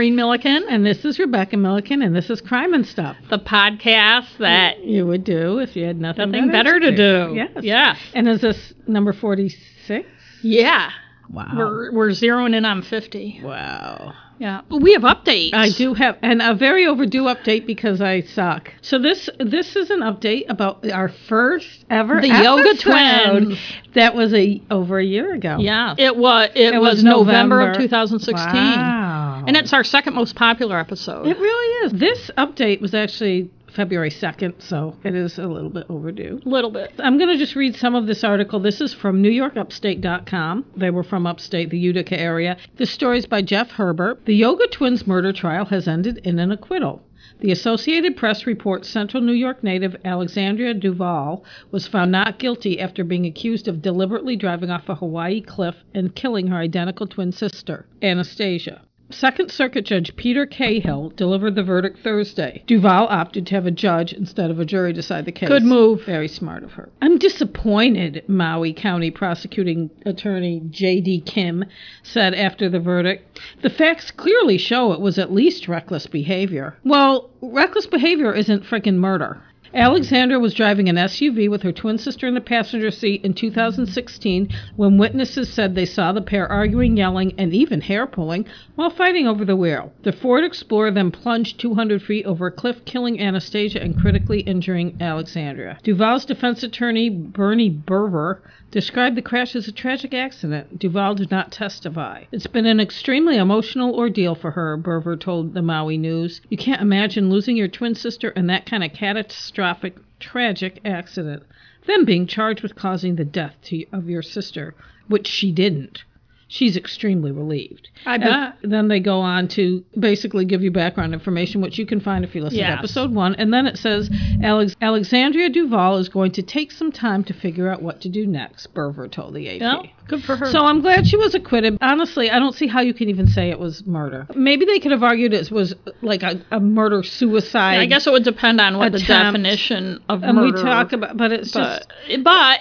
this Maureen Milliken, And this is Rebecca Milliken, and this is Crime and Stuff. the podcast that You would do if you had nothing, nothing better to do. Yes. Yes. And is this number 46? Yeah. Wow. We're we're zeroing in on 50. wow. Yeah. But we have updates. I do have and a very overdue update because I suck. So this this is an update about our first ever The Yoga episode. Twins. That was a over a year ago. Yeah. It was it, It was, was November, of 2016. Wow. And it's our second most popular episode. It really is. This update was actually February 2nd, so it is a little bit overdue. a little bit. I'm going to just read some of this article. This is from NewYorkUpstate.com. They were from upstate, the Utica area. This story is by Jeff Herbert. The Yoga Twins murder trial has ended in an acquittal. The Associated Press reports Central New York native Alexandria Duvall was found not guilty after being accused of deliberately driving off a Hawaii cliff and killing her identical twin sister, Anastasia. Second Circuit Judge Peter Cahill delivered the verdict Thursday. Duvall opted to have a judge instead of a jury decide the case. Good move. Very smart of her. I'm disappointed, Maui County prosecuting attorney J.D. Kim said after the verdict. The facts clearly show it was at least reckless behavior. Well, reckless behavior isn't frickin' murder. Alexandra was driving an SUV with her twin sister in the passenger seat in 2016 when witnesses said they saw the pair arguing, yelling, and even hair pulling while fighting over the wheel. The Ford Explorer then plunged 200 feet over a cliff, killing Anastasia and critically injuring Alexandria. Duvall's defense attorney, Birney Bervar, described the crash as a tragic accident. Duvall did not testify. It's been an extremely emotional ordeal for her, Bervar told the Maui News. You can't imagine losing your twin sister in that kind of catastrophic, tragic accident, then being charged with causing the death to, of your sister, which she didn't. She's extremely relieved. I And bet. then they go on to basically give you background information, which you can find if you listen Yes. to episode one. And then it says Alex- Alexandria Duvall is going to take some time to figure out what to do next, Bervar told the AP. Yeah. Good for her. So I'm glad she was acquitted. Honestly, I don't see how you can even say it was murder. Maybe they could have argued it was like a, a murder suicide. I guess it would depend on what the definition of and murder. we talk about, but it's but, just but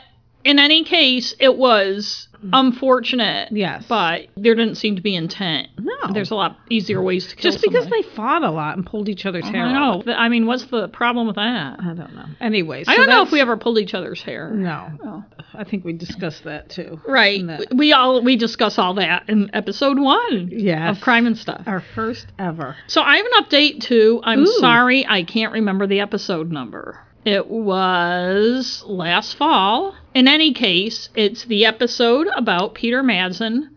in any case, it was unfortunate. Yes. But there didn't seem to be intent. No. There's a lot easier ways to kill just because somebody. they fought a lot and pulled each other's hair. I out. know. I mean, what's the problem with that? I don't know. Anyway, I don't know if we ever pulled each other's hair. No, Oh. I think we discussed that too. Right. No. We all we discuss all that in episode one Yes. of crime and stuff. Our first ever. So I have an update too. I'm Ooh. sorry I can't remember the episode number. It was last fall. In any case, it's the episode about Peter Madsen,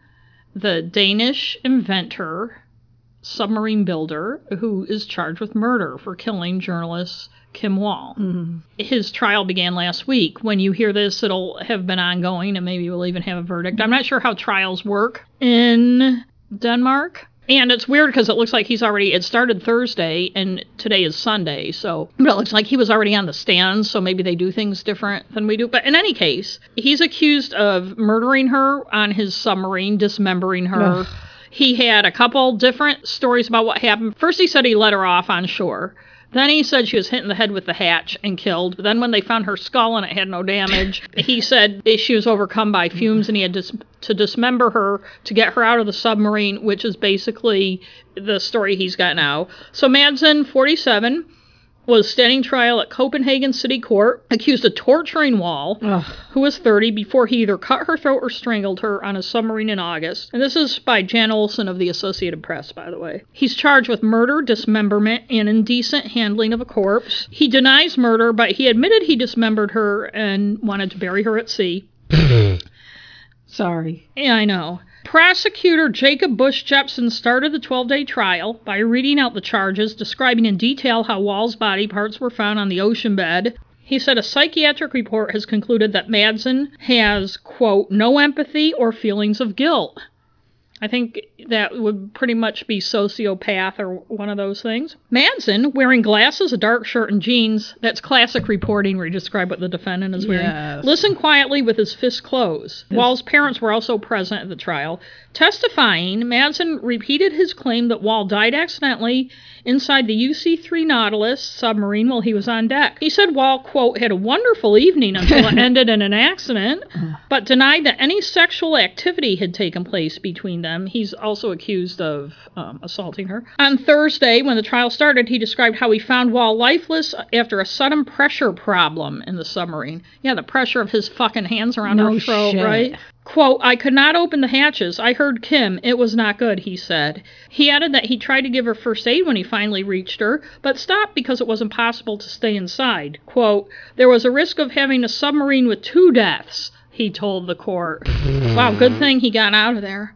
the Danish inventor, submarine builder, who is charged with murder for killing journalist Kim Wall. Mm-hmm. His trial began last week. When you hear this, it'll have been ongoing and maybe we'll even have a verdict. I'm not sure how trials work in Denmark. And it's weird because it looks like he's already, it started Thursday and today is Sunday. So, but it looks like he was already on the stand. So maybe they do things different than we do. But in any case, he's accused of murdering her on his submarine, dismembering her. He had a couple different stories about what happened. First, he said he let her off on shore. Then he said she was hit in the head with the hatch and killed. Then when they found her skull and it had no damage, he said she was overcome by fumes and he had dis- to dismember her to get her out of the submarine, which is basically the story he's got now. So Madsen, 47, was standing trial at Copenhagen City Court, accused of torturing Wall, Ugh. who was 30, before he either cut her throat or strangled her on a submarine in August. And this is by Jan Olsen of the Associated Press, by the way. He's charged with murder, dismemberment, and indecent handling of a corpse. He denies murder, but he admitted he dismembered her and wanted to bury her at sea. Sorry. Yeah, I know. Prosecutor Jacob Buch-Jepsen started the 12 day trial by reading out the charges, describing in detail how Wall's body parts were found on the ocean bed. He said a psychiatric report has concluded that Madsen has, quote, no empathy or feelings of guilt. I think that would pretty much be sociopath or one of those things. Madsen, wearing glasses, a dark shirt, and jeans, that's classic reporting where you describe what the defendant is wearing, Yes. listened quietly with his fists closed. Wall's parents were also present at the trial. Testifying, Madsen repeated his claim that Wall died accidentally inside the UC 3 Nautilus submarine while he was on deck. He said Wall, quote, had a wonderful evening until it ended in an accident, but denied that any sexual activity had taken place between them. He's also accused of um, assaulting her. On Thursday, when the trial started, he described how he found Wall lifeless after a sudden pressure problem in the submarine. Yeah, the pressure of his fucking hands around No her throat, shit. right? Quote, I could not open the hatches. I heard Kim. It was not good, he said. He added that he tried to give her first aid when he finally reached her, but stopped because it was impossible to stay inside. Quote, There was a risk of having a submarine with two deaths, he told the court. wow, good thing he got out of there.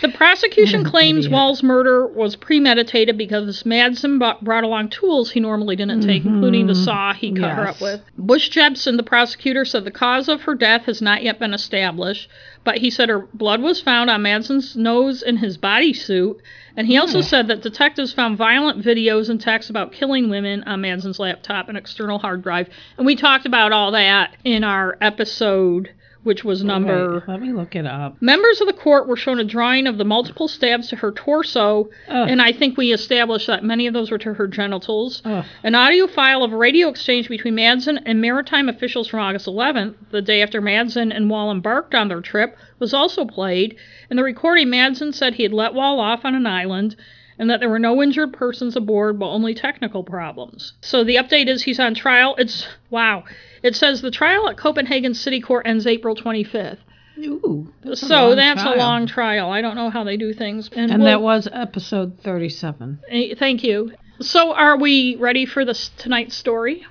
The prosecution claims idiot. Wall's murder was premeditated because Madsen brought along tools he normally didn't take, including the mm-hmm. saw he cut her up with. Buch-Jepsen, the prosecutor, said the cause of her death has not yet been established, but he said her blood was found on Madsen's nose and his bodysuit, and he also said that detectives found violent videos and texts about killing women on Madsen's laptop and external hard drive. And we talked about all that in our episode, which was number. Let me look it up. Members of the court were shown a drawing of the multiple stabs to her torso, Ugh. and I think we established that many of those were to her genitals. Ugh. An audio file of a radio exchange between Madsen and maritime officials from August 11th, the day after Madsen and Wall embarked on their trip, was also played. In the recording, Madsen said he had let Wall off on an island and that there were no injured persons aboard, but only technical problems. So the update is he's on trial. It's wow. It says the trial at Copenhagen City Court ends April 25th. Ooh. that's So long that's trial. a long trial. I don't know how they do things. And, And we'll- that was episode 37. eh, thank you. So are we ready for this tonight's story?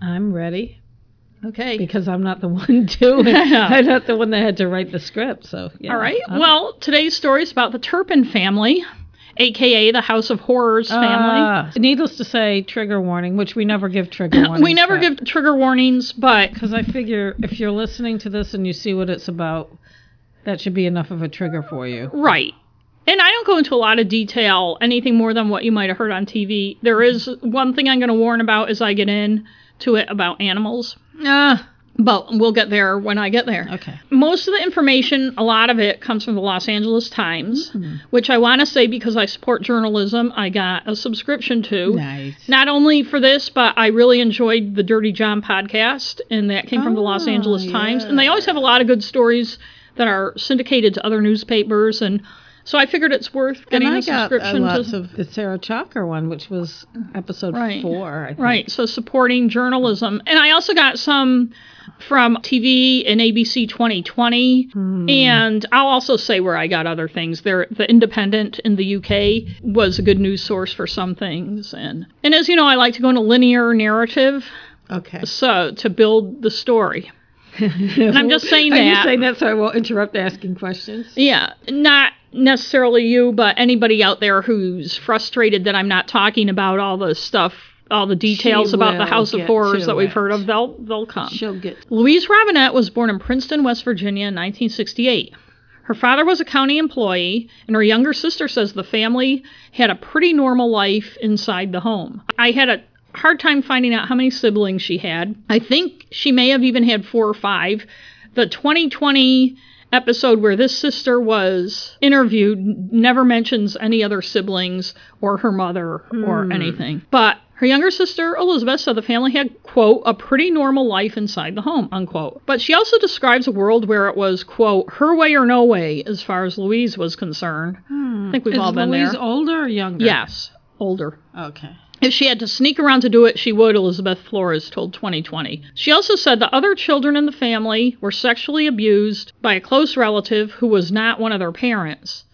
I'm ready Okay. because I'm not the one doing I'm not the one that had to write the script. So, yeah. All right. I'm- well, today's story is about the Turpin family, aka the House of Horrors family. Ah, needless to say, trigger warning, which we never give trigger warnings. we never give trigger warnings, but Because I figure if you're listening to this and you see what it's about, that should be enough of a trigger for you. right. And I don't go into a lot of detail, anything more than what you might have heard on TV. There is one thing I'm going to warn about as I get in to it about animals, Ah, but we'll get there when I get there. okay. most of the information, a lot of it comes from the Los Angeles Times, hmm. which I want to say because I support journalism, I got a subscription to. Nice. Not only for this, but I really enjoyed the Dirty John podcast, and that came from the Los Oh, Angeles Times. And they always have a lot of good stories that are syndicated to other newspapers, and so I figured it's worth getting And I a got subscription lots to. of the Sarah Chalker one, which was episode Right. four. I think. Right, so supporting journalism. And I also got some from TV and ABC 2020. Hmm. And I'll also say where I got other things. There, the Independent in the UK was a good news source for some things. And, and as you know, I like to go into linear narrative Okay. so to build the story. And I'm just saying that. Are you saying that so I won't interrupt asking questions? Yeah, not necessarily you, but anybody out there who's frustrated that I'm not talking about all the stuff, all the details She about the House of Horrors that we've it. heard of. They'll they'll come. She'll get. Louise Robinette was born in Princeton, West Virginia in 1968. Her father was a county employee, and her younger sister says the family had a pretty normal life inside the home. I had a hard time finding out how many siblings she had. I think she may have even had four or five. The 2020 episode where this sister was interviewed never mentions any other siblings or her mother or hmm. anything. But her younger sister, Elizabeth, said the family had, quote, a pretty normal life inside the home, unquote. But she also describes a world where it was, quote, her way or no way as far as Louise was concerned. Hmm. I think we've Is all been Louise there. older or younger? Yes, older. Okay. If she had to sneak around to do it, she would, Elizabeth Flores told 2020. She also said the other children in the family were sexually abused by a close relative who was not one of their parents.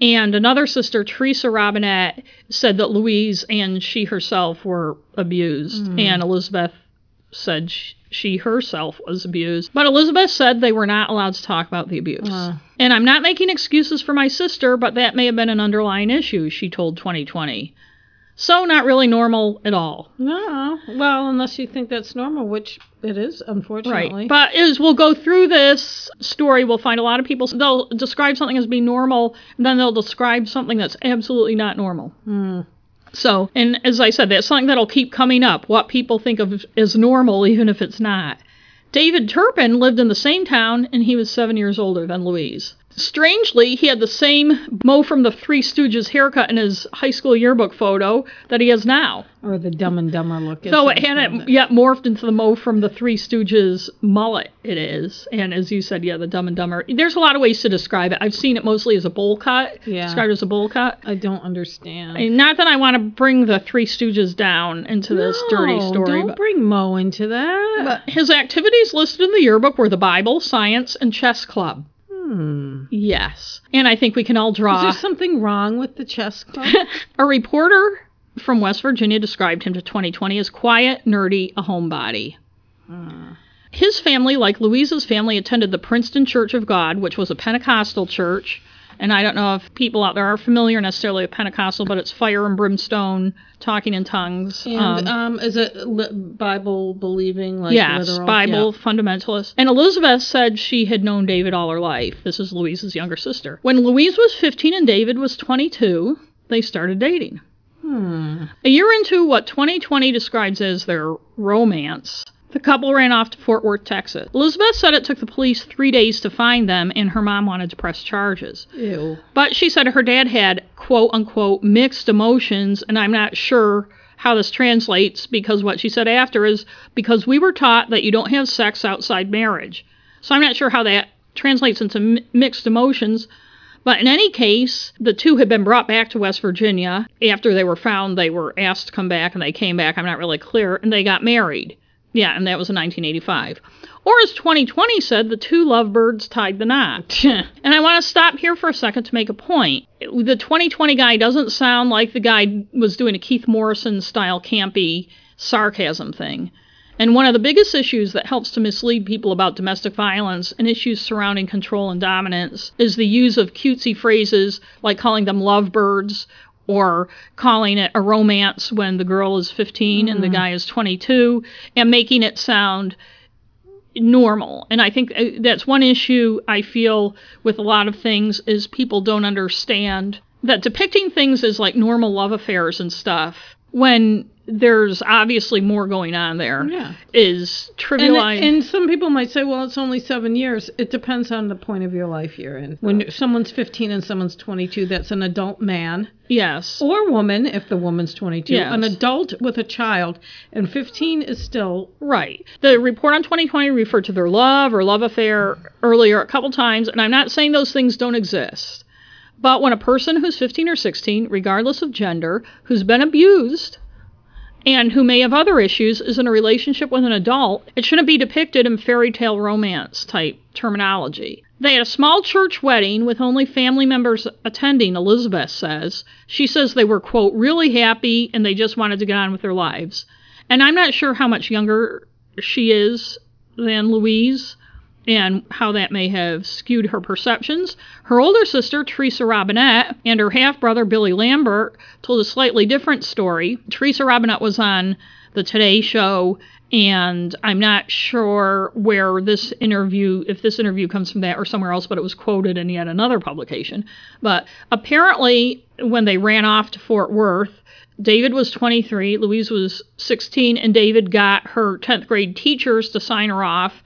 And another sister, Teresa Robinette, said that Louise and she herself were abused. And Elizabeth said sh- she herself was abused. But Elizabeth said they were not allowed to talk about the abuse. Uh. And I'm not making excuses for my sister, but that may have been an underlying issue, she told 2020. So, not really normal at all. No. Well, unless you think that's normal, which it is, unfortunately. Right. But as we'll go through this story, we'll find a lot of people, they'll describe something as being normal, and then they'll describe something that's absolutely not normal. Hmm. So, and as I said, that's something that'll keep coming up what people think of as normal, even if it's not. David Turpin lived in the same town, and he was seven years older than Louise. Strangely, he had the same Moe from the Three Stooges haircut in his high school yearbook photo that he has now. Or the Dumb and Dumber look. So it hadn't it. yet morphed into the Moe from the Three Stooges mullet. It is, and as you said, yeah, the Dumb and Dumber. There's a lot of ways to describe it. I've seen it mostly as a bowl cut, Yeah. described as a bowl cut. I don't understand. And not that I want to bring the Three Stooges down into this dirty No, story, Don't but, bring Moe into that. but his activities listed in the yearbook were the Bible, science, and chess club. Hmm. Yes, and I think we can all Is draw. there something wrong with the chess club? A reporter from West Virginia described him to 2020 as quiet, nerdy, a homebody. His family, like Louise's family, attended the Princeton Church of God, which was a Pentecostal church. And I don't know if people out there are familiar necessarily with Pentecostal, but it's fire and brimstone, talking in tongues. and um, um, is it li- Bible believing? Like yes, literal? Bible fundamentalist. And Elizabeth said she had known David all her life. This is Louise's younger sister. When Louise was 15 and David was 22, they started dating. Hmm. A year into what 2020 describes as their romance, the couple ran off to Fort Worth, Texas. Elizabeth said it took the police three days to find them, and her mom wanted to press charges. Ew. But she said her dad had quote unquote mixed emotions, and I'm not sure how this translates because what she said after is because we were taught that you don't have sex outside marriage. So I'm not sure how that translates into mi- mixed emotions. But in any case, the two had been brought back to West Virginia. After they were found, they were asked to come back, and they came back. I'm not really clear. And they got married. Yeah, and that was in 1985. Or as 2020 said, the two lovebirds tied the knot. And I want to stop here for a second to make a point. The 2020 guy doesn't sound like the guy was doing a Keith Morrison style campy sarcasm thing. And one of the biggest issues that helps to mislead people about domestic violence and issues surrounding control and dominance is the use of cutesy phrases like calling them lovebirds or calling it a romance when the girl is 15 and the guy is 22 and making it sound normal. And I think uh, that's one issue I feel with a lot of things is people don't understand that depicting things as like normal love affairs and stuff when there's obviously more going on there is Yeah. And, trivializing. and some people might say, well, it's only seven years. It depends on the point of your life you're in. When someone's 15 and someone's 22, that's an adult man yes. or woman, if the woman's 22. Yes. An adult with a child, and 15 is still. Right. The report on 2020 referred to their love or love affair earlier a couple times, and I'm not saying those things don't exist. But when a person who's 15 or 16, regardless of gender, who's been abused and who may have other issues is in a relationship with an adult, it shouldn't be depicted in fairy tale romance type terminology. They had a small church wedding with only family members attending, Elizabeth says. She says they were, quote, really happy and they just wanted to get on with their lives. And I'm not sure how much younger she is than Louise and how that may have skewed her perceptions. Her older sister, Teresa Robinette, and her half brother, Billy Lambert, told a slightly different story. Teresa Robinette was on the Today Show, and I'm not sure where this interview, if this interview comes from that or somewhere else, but it was quoted in yet another publication. But apparently, when they ran off to Fort Worth, David was 23, Louise was 16, and David got her 10th grade teachers to sign her off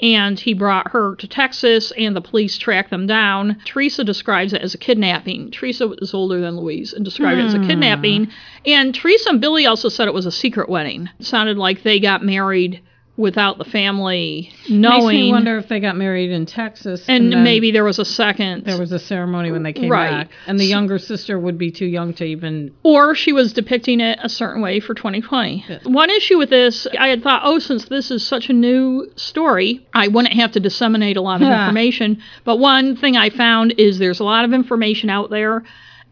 and he brought her to Texas, and the police tracked them down. Teresa describes it as a kidnapping. Teresa is older than Louise and described it as a hmm. kidnapping. And Teresa and Billy also said it was a secret wedding. It sounded like they got married without the family knowing. Makes me wonder if they got married in Texas. and then maybe there was a second. there was a ceremony when they came Right. back. And the younger sister would be too young to even. or she was depicting it a certain way for 2020. Yes. One issue with this, I had thought, oh, since this is such a new story, I wouldn't have to disseminate a lot of information. But one thing I found is there's a lot of information out there,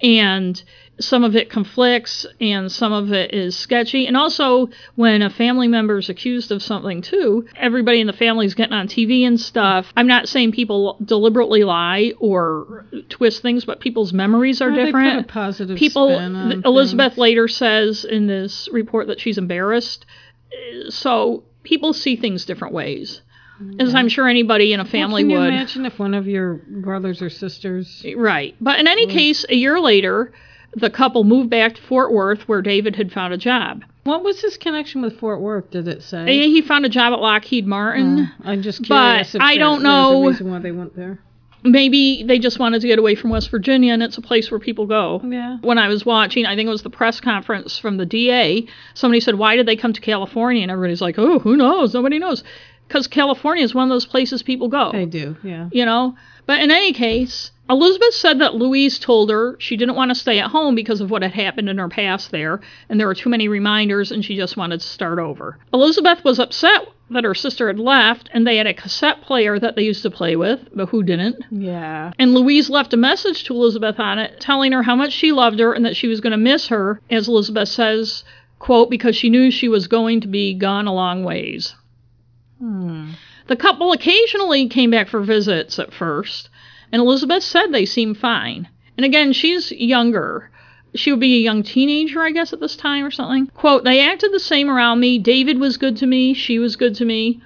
and some of it conflicts and some of it is sketchy. And also, when a family member is accused of something too, everybody in the family is getting on TV and stuff. I'm not saying people deliberately lie or twist things, but people's memories are Well, different positive people spin on th- elizabeth things. later says in this report that she's embarrassed so people see things different ways as i'm sure anybody in a family well, can you would imagine if one of your brothers or sisters. right but in any mm. case a year later the couple moved back to fort worth where david had found a job What was his connection with Fort Worth? Did it say? he found a job at lockheed martin oh, I'm just But curious. if I don't was know- reason why they went there. maybe they just wanted to get away from West Virginia and it's a place where people go. Yeah. When I was watching, I think it was the press conference from the DA, somebody said, Why did they come to California? And everybody's like, Oh, who knows? Nobody knows. Because California is one of those places people go. They do, yeah. You know? But in any case, Elizabeth said that Louise told her she didn't want to stay at home because of what had happened in her past there, and there were too many reminders, and she just wanted to start over. Elizabeth was upset that her sister had left, and they had a cassette player that they used to play with, but who didn't? Yeah. And Louise left a message to Elizabeth on it, telling her how much she loved her and that she was going to miss her, as Elizabeth says, quote, because she knew she was going to be gone a long ways. Hmm. The couple occasionally came back for visits at first, and Elizabeth said they seemed fine. And again, she's younger. She would be a young teenager, I guess, at this time or something. Quote, they acted the same around me. David was good to me. She was good to me.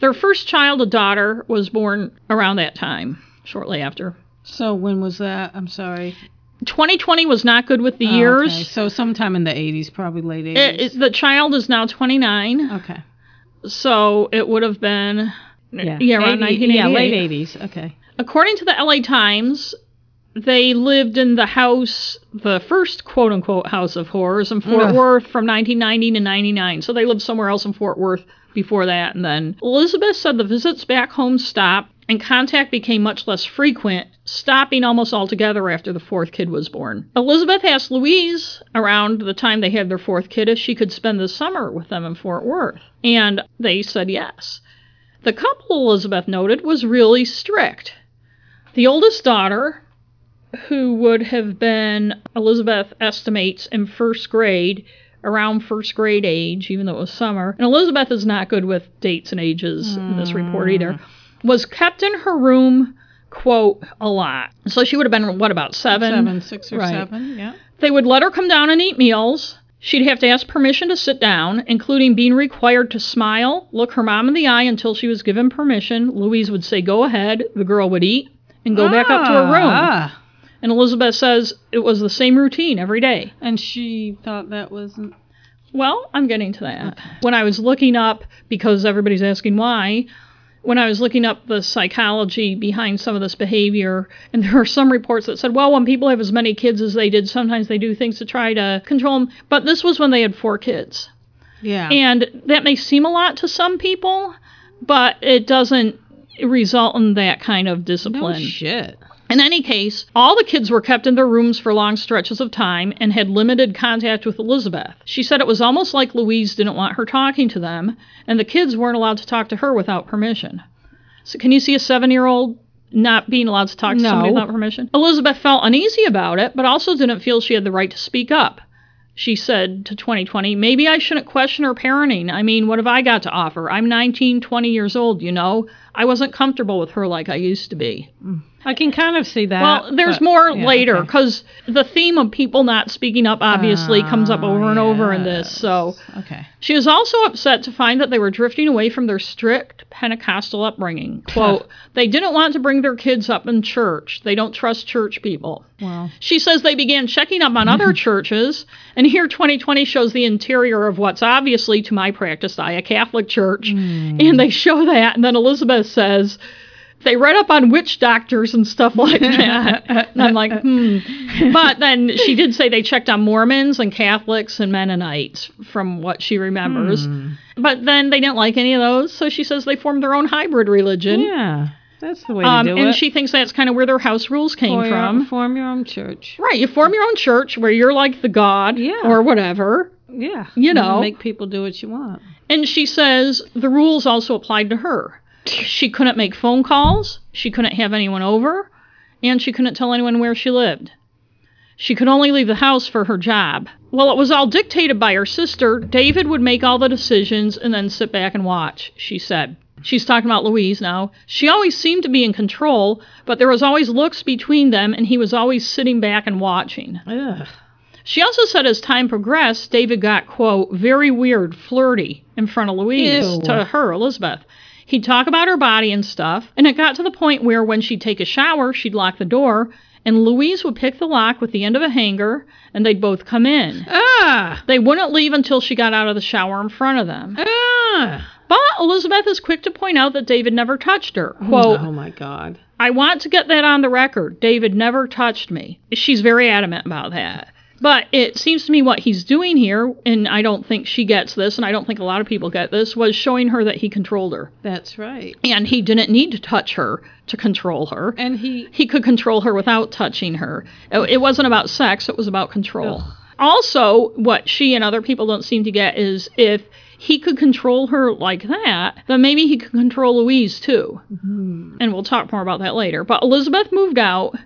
Their first child, a daughter, was born around that time, shortly after. So when was that? I'm sorry. 2020 was not good with the Oh, years. okay. So sometime in the 80s, probably late 80s. It- it- the child is now 29, okay. so it would have been Yeah. yeah around 80 1988. Yeah, late 80s. Okay. According to the LA Times, they lived in the house, the first quote unquote house of horrors in Fort Ugh. Worth from 1990 to 99. So they lived somewhere else in Fort Worth before that. And then Elizabeth said the visits back home stopped and contact became much less frequent, stopping almost altogether after the fourth kid was born. Elizabeth asked Louise around the time they had their fourth kid if she could spend the summer with them in Fort Worth. And they said yes. The couple, Elizabeth noted, was really strict. The oldest daughter, who would have been, Elizabeth estimates, in first grade, around first grade age, even though it was summer, and Elizabeth is not good with dates and ages in this report hmm. either, was kept in her room, quote, a lot. So she would have been, what, about seven? Seven, six or Right. seven. Yeah. They would let her come down and eat meals. She'd have to ask permission to sit down, including being required to smile, look her mom in the eye until she was given permission. Louise would say, Go ahead. The girl would eat and go back up to her room. Ah. And Elizabeth says it was the same routine every day. And she thought that wasn't. Well, I'm getting to that. When I was looking up, because everybody's asking why, when I was looking up the psychology behind some of this behavior, and there are some reports that said, well, when people have as many kids as they did, sometimes they do things to try to control them. But this was when they had four kids. Yeah. And that may seem a lot to some people, but it doesn't result in that kind of discipline. no shit. In any case, all the kids were kept in their rooms for long stretches of time and had limited contact with Elizabeth. She said it was almost like Louise didn't want her talking to them, and the kids weren't allowed to talk to her without permission. So, can you see a seven year old not being allowed to talk to somebody without permission? Elizabeth felt uneasy about it, but also didn't feel she had the right to speak up. She said to 2020, maybe I shouldn't question her parenting. I mean, what have I got to offer? I'm 19, 20 years old, you know? I wasn't comfortable with her like I used to be. Mm. I can kind of see that. Well, there's but- more yeah, later okay. because the theme of people not speaking up obviously ah, comes up over and over in this. So Okay. she is also upset to find that they were drifting away from their strict Pentecostal upbringing. Quote, they didn't want to bring their kids up in church. They don't trust church people. Well, She says they began checking up on other churches, and here 2020 shows the interior of what's obviously, to my practice eye, a Catholic church. Hmm. And they show that, and then Elizabeth says they read up on witch doctors and stuff like that. and I'm like, hmm. But then she did say they checked on Mormons and Catholics and Mennonites, from what she remembers. But then they didn't like any of those, so she says they formed their own hybrid religion. yeah, that's the way Um, to do and it. she thinks that's kind of where their house rules came form from. Form your own church. Right, you form your own church where you're like the god Yeah. or whatever. Yeah. You know. make people do what you want. And she says the rules also applied to her. She couldn't make phone calls, she couldn't have anyone over, and she couldn't tell anyone where she lived. She could only leave the house for her job. Well, it was all dictated by her sister. David would make all the decisions and then sit back and watch, she said. She's talking about Louise now. She always seemed to be in control, but there was always looks between them, and he was always sitting back and watching. Ugh. She also said as time progressed, David got, quote, very weird, flirty in front of Louise Ew. to her, Elizabeth. He'd talk about her body and stuff, and it got to the point where when she'd take a shower, she'd lock the door, and Louise would pick the lock with the end of a hanger, and they'd both come in. Ah. They wouldn't leave until she got out of the shower in front of them. Ah. But Elizabeth is quick to point out that David never touched her. Quote, oh my God. I want to get that on the record. David never touched me. She's very adamant about that. But it seems to me what he's doing here, and I don't think she gets this, and I don't think a lot of people get this, was showing her that he controlled her. That's right. And he didn't need to touch her to control her. And he He could control her without touching her. It it wasn't about sex, it was about control. Also, what she and other people don't seem to get is if he could control her like that, then maybe he could control Louise too. Mm-hmm. And we'll talk more about that later. But Elizabeth moved out,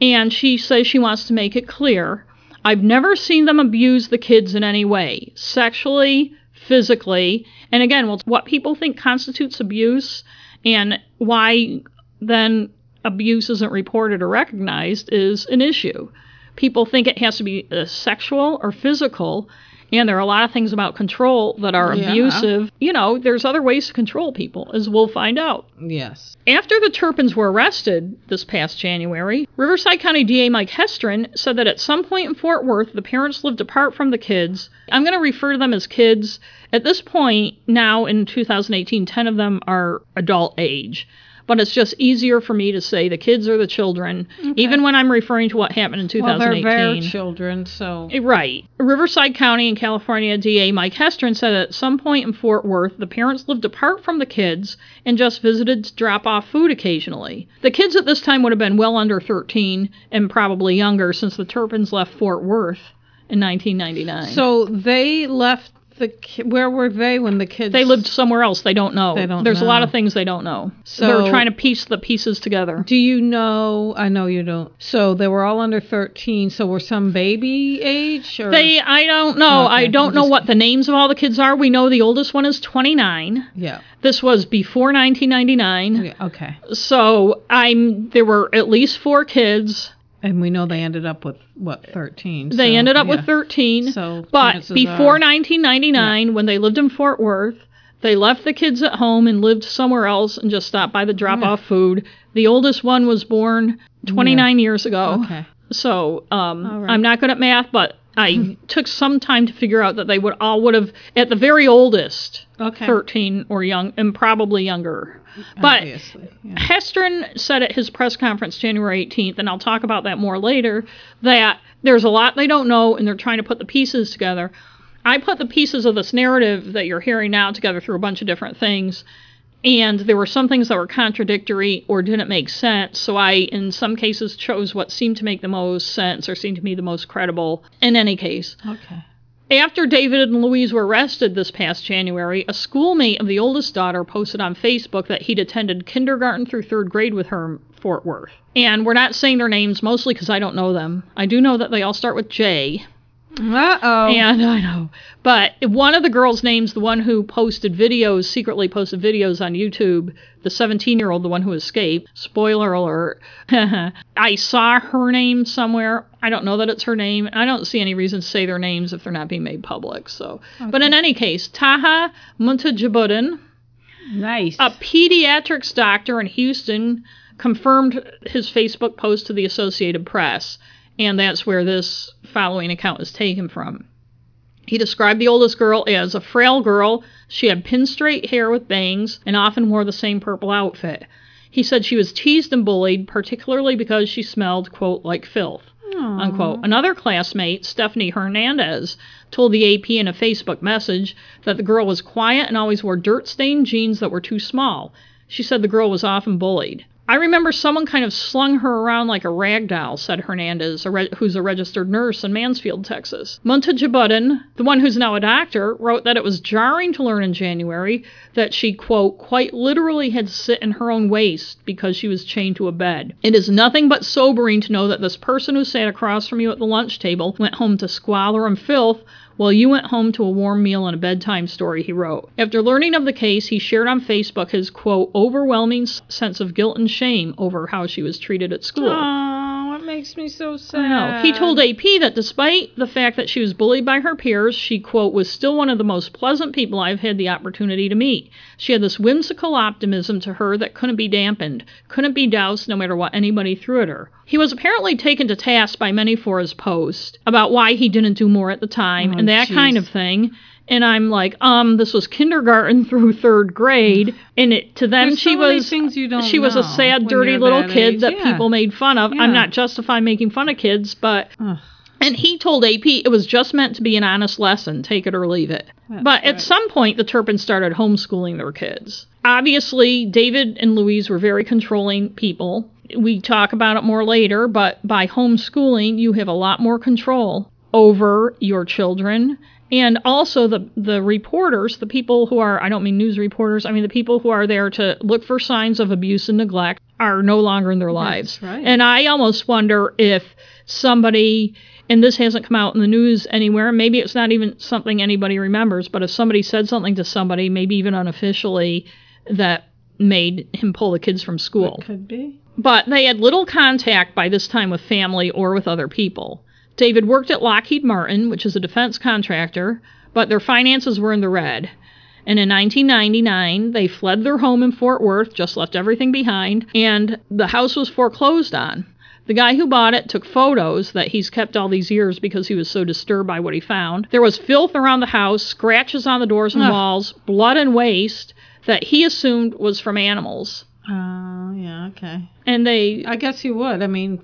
and she says she wants to make it clear I've never seen them abuse the kids in any way, sexually, physically. And again, well, what people think constitutes abuse and why then abuse isn't reported or recognized is an issue. People think it has to be uh, sexual or physical, and there are a lot of things about control that are Yeah. abusive. You know, there's other ways to control people, as we'll find out. yes. After the Turpins were arrested this past January, Riverside County DA Mike Hestrin said that at some point in Fort Worth, the parents lived apart from the kids. I'm going to refer to them as kids. At this point, now in 2018, 10 of them are adult age. But it's just easier for me to say the kids are the children, even when I'm referring to what happened in 2018. Well, they're 2018. their children, so eh, Right. Riverside County in California DA Mike Hestrin said at some point in Fort Worth, the parents lived apart from the kids and just visited to drop off food occasionally. The kids at this time would have been well under 13 and probably younger since the Turpins left Fort Worth in 1999. so they left the ki- where were they when the kids they lived somewhere else. They don't know. They don't There's a lot of things they don't know. So- They're trying to piece the pieces together. Do you know? I know you don't. So they were all under thirteen. So were some baby age? Or? They, I don't know. Okay, I don't I'm know just- what the names of all the kids are. We know the oldest one is 29. Yeah. This was before 1999. yeah. Okay. So I'm there were at least four kids. And we know they ended up with what thirteen. They so, ended up yeah. with 13. So but before are- 1999 when they lived in Fort Worth, they left the kids at home and lived somewhere else and just stopped by the drop off food. The oldest one was born 29 years ago. Okay. So um, right. I'm not good at math, but I took some time to figure out that they would all would have at the very oldest Okay. 13 or young and probably younger. But. Yeah. Hestrin said at his press conference January 18th, and I'll talk about that more later, that there's a lot they don't know and they're trying to put the pieces together. I put the pieces of this narrative that you're hearing now together through a bunch of different things, and there were some things that were contradictory or didn't make sense, so I, in some cases, chose what seemed to make the most sense or seemed to me the most credible in any case. Okay. After David and Louise were arrested this past January, a schoolmate of the oldest daughter posted on Facebook that he'd attended kindergarten through third grade with her in Fort Worth. And we're not saying their names mostly because I don't know them. I do know that they all start with J. Uh oh. And I know. But one of the girls' names, the one who posted videos, secretly posted videos on YouTube, the 17 year old, the one who escaped, spoiler alert, I saw her name somewhere. I don't know that it's her name. I don't see any reason to say their names if they're not being made public. So, But in any case, Taha Muntajibuddin, Nice. a pediatrics doctor in Houston confirmed his Facebook post to the Associated Press, and that's where this following account is taken from. He described the oldest girl as a frail girl. She had pin straight hair with bangs and often wore the same purple outfit. He said she was teased and bullied, particularly because she smelled, quote, like filth. Unquote. Another classmate, Stephanie Hernandez, told the AP in a Facebook message that the girl was quiet and always wore dirt stained jeans that were too small. She said the girl was often bullied. I remember someone kind of slung her around like a rag doll, said Hernandez, a re- who's a registered nurse in Mansfield, Texas. Muntajibuddin, the one who's now a doctor, wrote that it was jarring to learn in January that she, quote, quite literally had to sit in her own waste because she was chained to a bed. It is nothing but sobering to know that this person who sat across from you at the lunch table went home to squalor and filth while you went home to a warm meal and a bedtime story, he wrote. After learning of the case, he shared on Facebook his, quote, overwhelming sense of guilt and shame over how she was treated at school. Oh, it makes me so sad. Know. He told AP that despite the fact that she was bullied by her peers, she, quote, was still one of the most pleasant people I've had the opportunity to meet. She had this whimsical optimism to her that couldn't be dampened, couldn't be doused no matter what anybody threw at her. He was apparently taken to task by many for his post about why he didn't do more at the time Oh, and that jeez. kind of thing. And I'm like, um, this was kindergarten through third grade, and it, to them There's she so was she was a sad, dirty little kid age. that Yeah. people made fun of. Yeah. I'm not justifying making fun of kids, but Ugh. And he told AP it was just meant to be an honest lesson, take it or leave it. That's but at right. some point, the Turpins started homeschooling their kids. Obviously, David and Louise were very controlling people. We talk about it more later, but by homeschooling, you have a lot more control over your children. And also the the reporters, the people who are I don't mean news reporters, I mean the people who are there to look for signs of abuse and neglect are no longer in their lives. right. And I almost wonder if somebody and this hasn't come out in the news anywhere. Maybe it's not even something anybody remembers, but if somebody said something to somebody, maybe even unofficially, that made him pull the kids from school. It Could be. But they had little contact by this time with family or with other people. David worked at Lockheed Martin, which is a defense contractor, but their finances were in the red. And in 1999, they fled their home in Fort Worth, just left everything behind, and the house was foreclosed on. The guy who bought it took photos that he's kept all these years because he was so disturbed by what he found. There was filth around the house, scratches on the doors and Ugh. walls, blood and waste that he assumed was from animals. Oh, yeah, okay. And they I guess you would. I mean,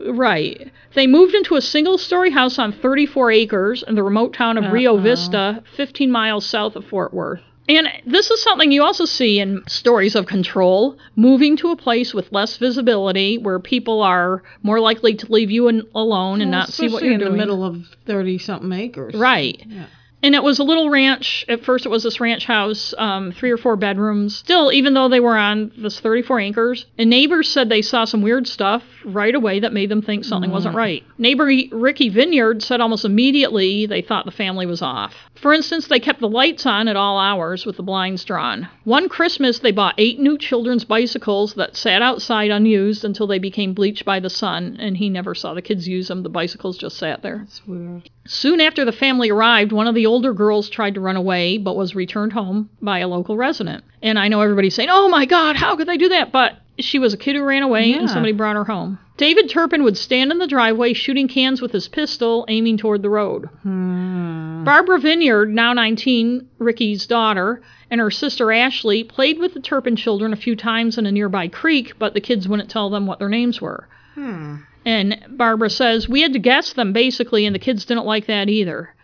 Right. They moved into a single story house on 34 acres in the remote town of Rio Uh-oh. Vista, 15 miles south of Fort Worth. And this is something you also see in stories of control, moving to a place with less visibility where people are more likely to leave you in, alone and well, not see what you're in doing. the middle of 30 something acres. Right. Yeah. And it was a little ranch. At first, it was this ranch house, um, three or four bedrooms. Still, even though they were on this 34 acres, and neighbors said they saw some weird stuff right away that made them think something wasn't right. Neighbor Ricky Vineyard said almost immediately they thought the family was off. For instance, they kept the lights on at all hours with the blinds drawn. One Christmas, they bought eight new children's bicycles that sat outside unused until they became bleached by the sun, and he never saw the kids use them. The bicycles just sat there. That's weird. Soon after the family arrived, one of the older girls tried to run away but was returned home by a local resident. And I know everybody's saying, oh my God, how could they do that? But she was a kid who ran away and somebody brought her home. David Turpin would stand in the driveway shooting cans with his pistol, aiming toward the road. Hmm. Barbara Vineyard, now 19, Ricky's daughter, and her sister Ashley played with the Turpin children a few times in a nearby creek, but the kids wouldn't tell them what their names were. Hmm. And Barbara says, We had to guess them basically, and the kids didn't like that either.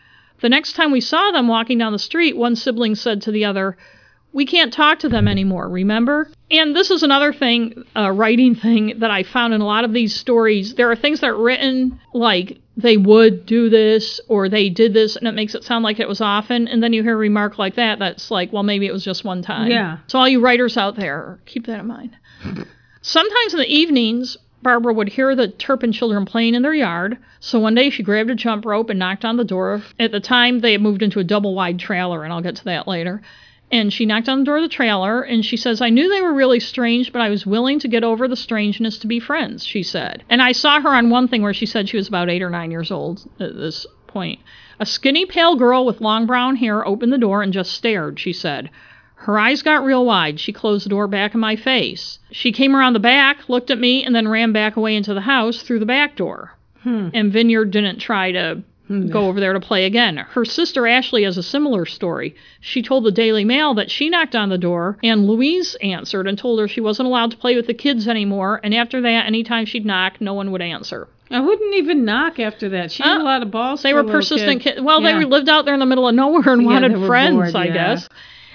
The next time we saw them walking down the street, one sibling said to the other, We can't talk to them anymore, remember? And this is another thing, a writing thing that I found in a lot of these stories. There are things that are written like they would do this or they did this, and it makes it sound like it was often. And then you hear a remark like that that's like, Well, maybe it was just one time. Yeah. So, all you writers out there, keep that in mind. Sometimes in the evenings, Barbara would hear the Turpin children playing in their yard, so one day she grabbed a jump rope and knocked on the door. At the time, they had moved into a double wide trailer, and I'll get to that later. And she knocked on the door of the trailer, and she says, I knew they were really strange, but I was willing to get over the strangeness to be friends, she said. And I saw her on one thing where she said she was about eight or nine years old at this point. A skinny, pale girl with long brown hair opened the door and just stared, she said. Her eyes got real wide. She closed the door back in my face. She came around the back, looked at me, and then ran back away into the house through the back door. Hmm. And Vineyard didn't try to go over there to play again. Her sister Ashley has a similar story. She told the Daily Mail that she knocked on the door, and Louise answered and told her she wasn't allowed to play with the kids anymore. And after that, anytime she'd knock, no one would answer. I wouldn't even knock after that. She had Uh, a lot of balls. They were persistent kid. kids. Well, Yeah. they lived out there in the middle of nowhere and Yeah, wanted friends, bored, I guess.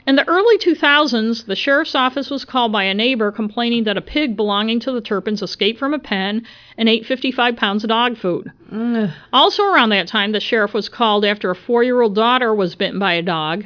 In the early 2000s, the sheriff's office was called by a neighbor complaining that a pig belonging to the Turpins escaped from a pen and ate 55 pounds of dog food. Also, around that time, the sheriff was called after a four year old daughter was bitten by a dog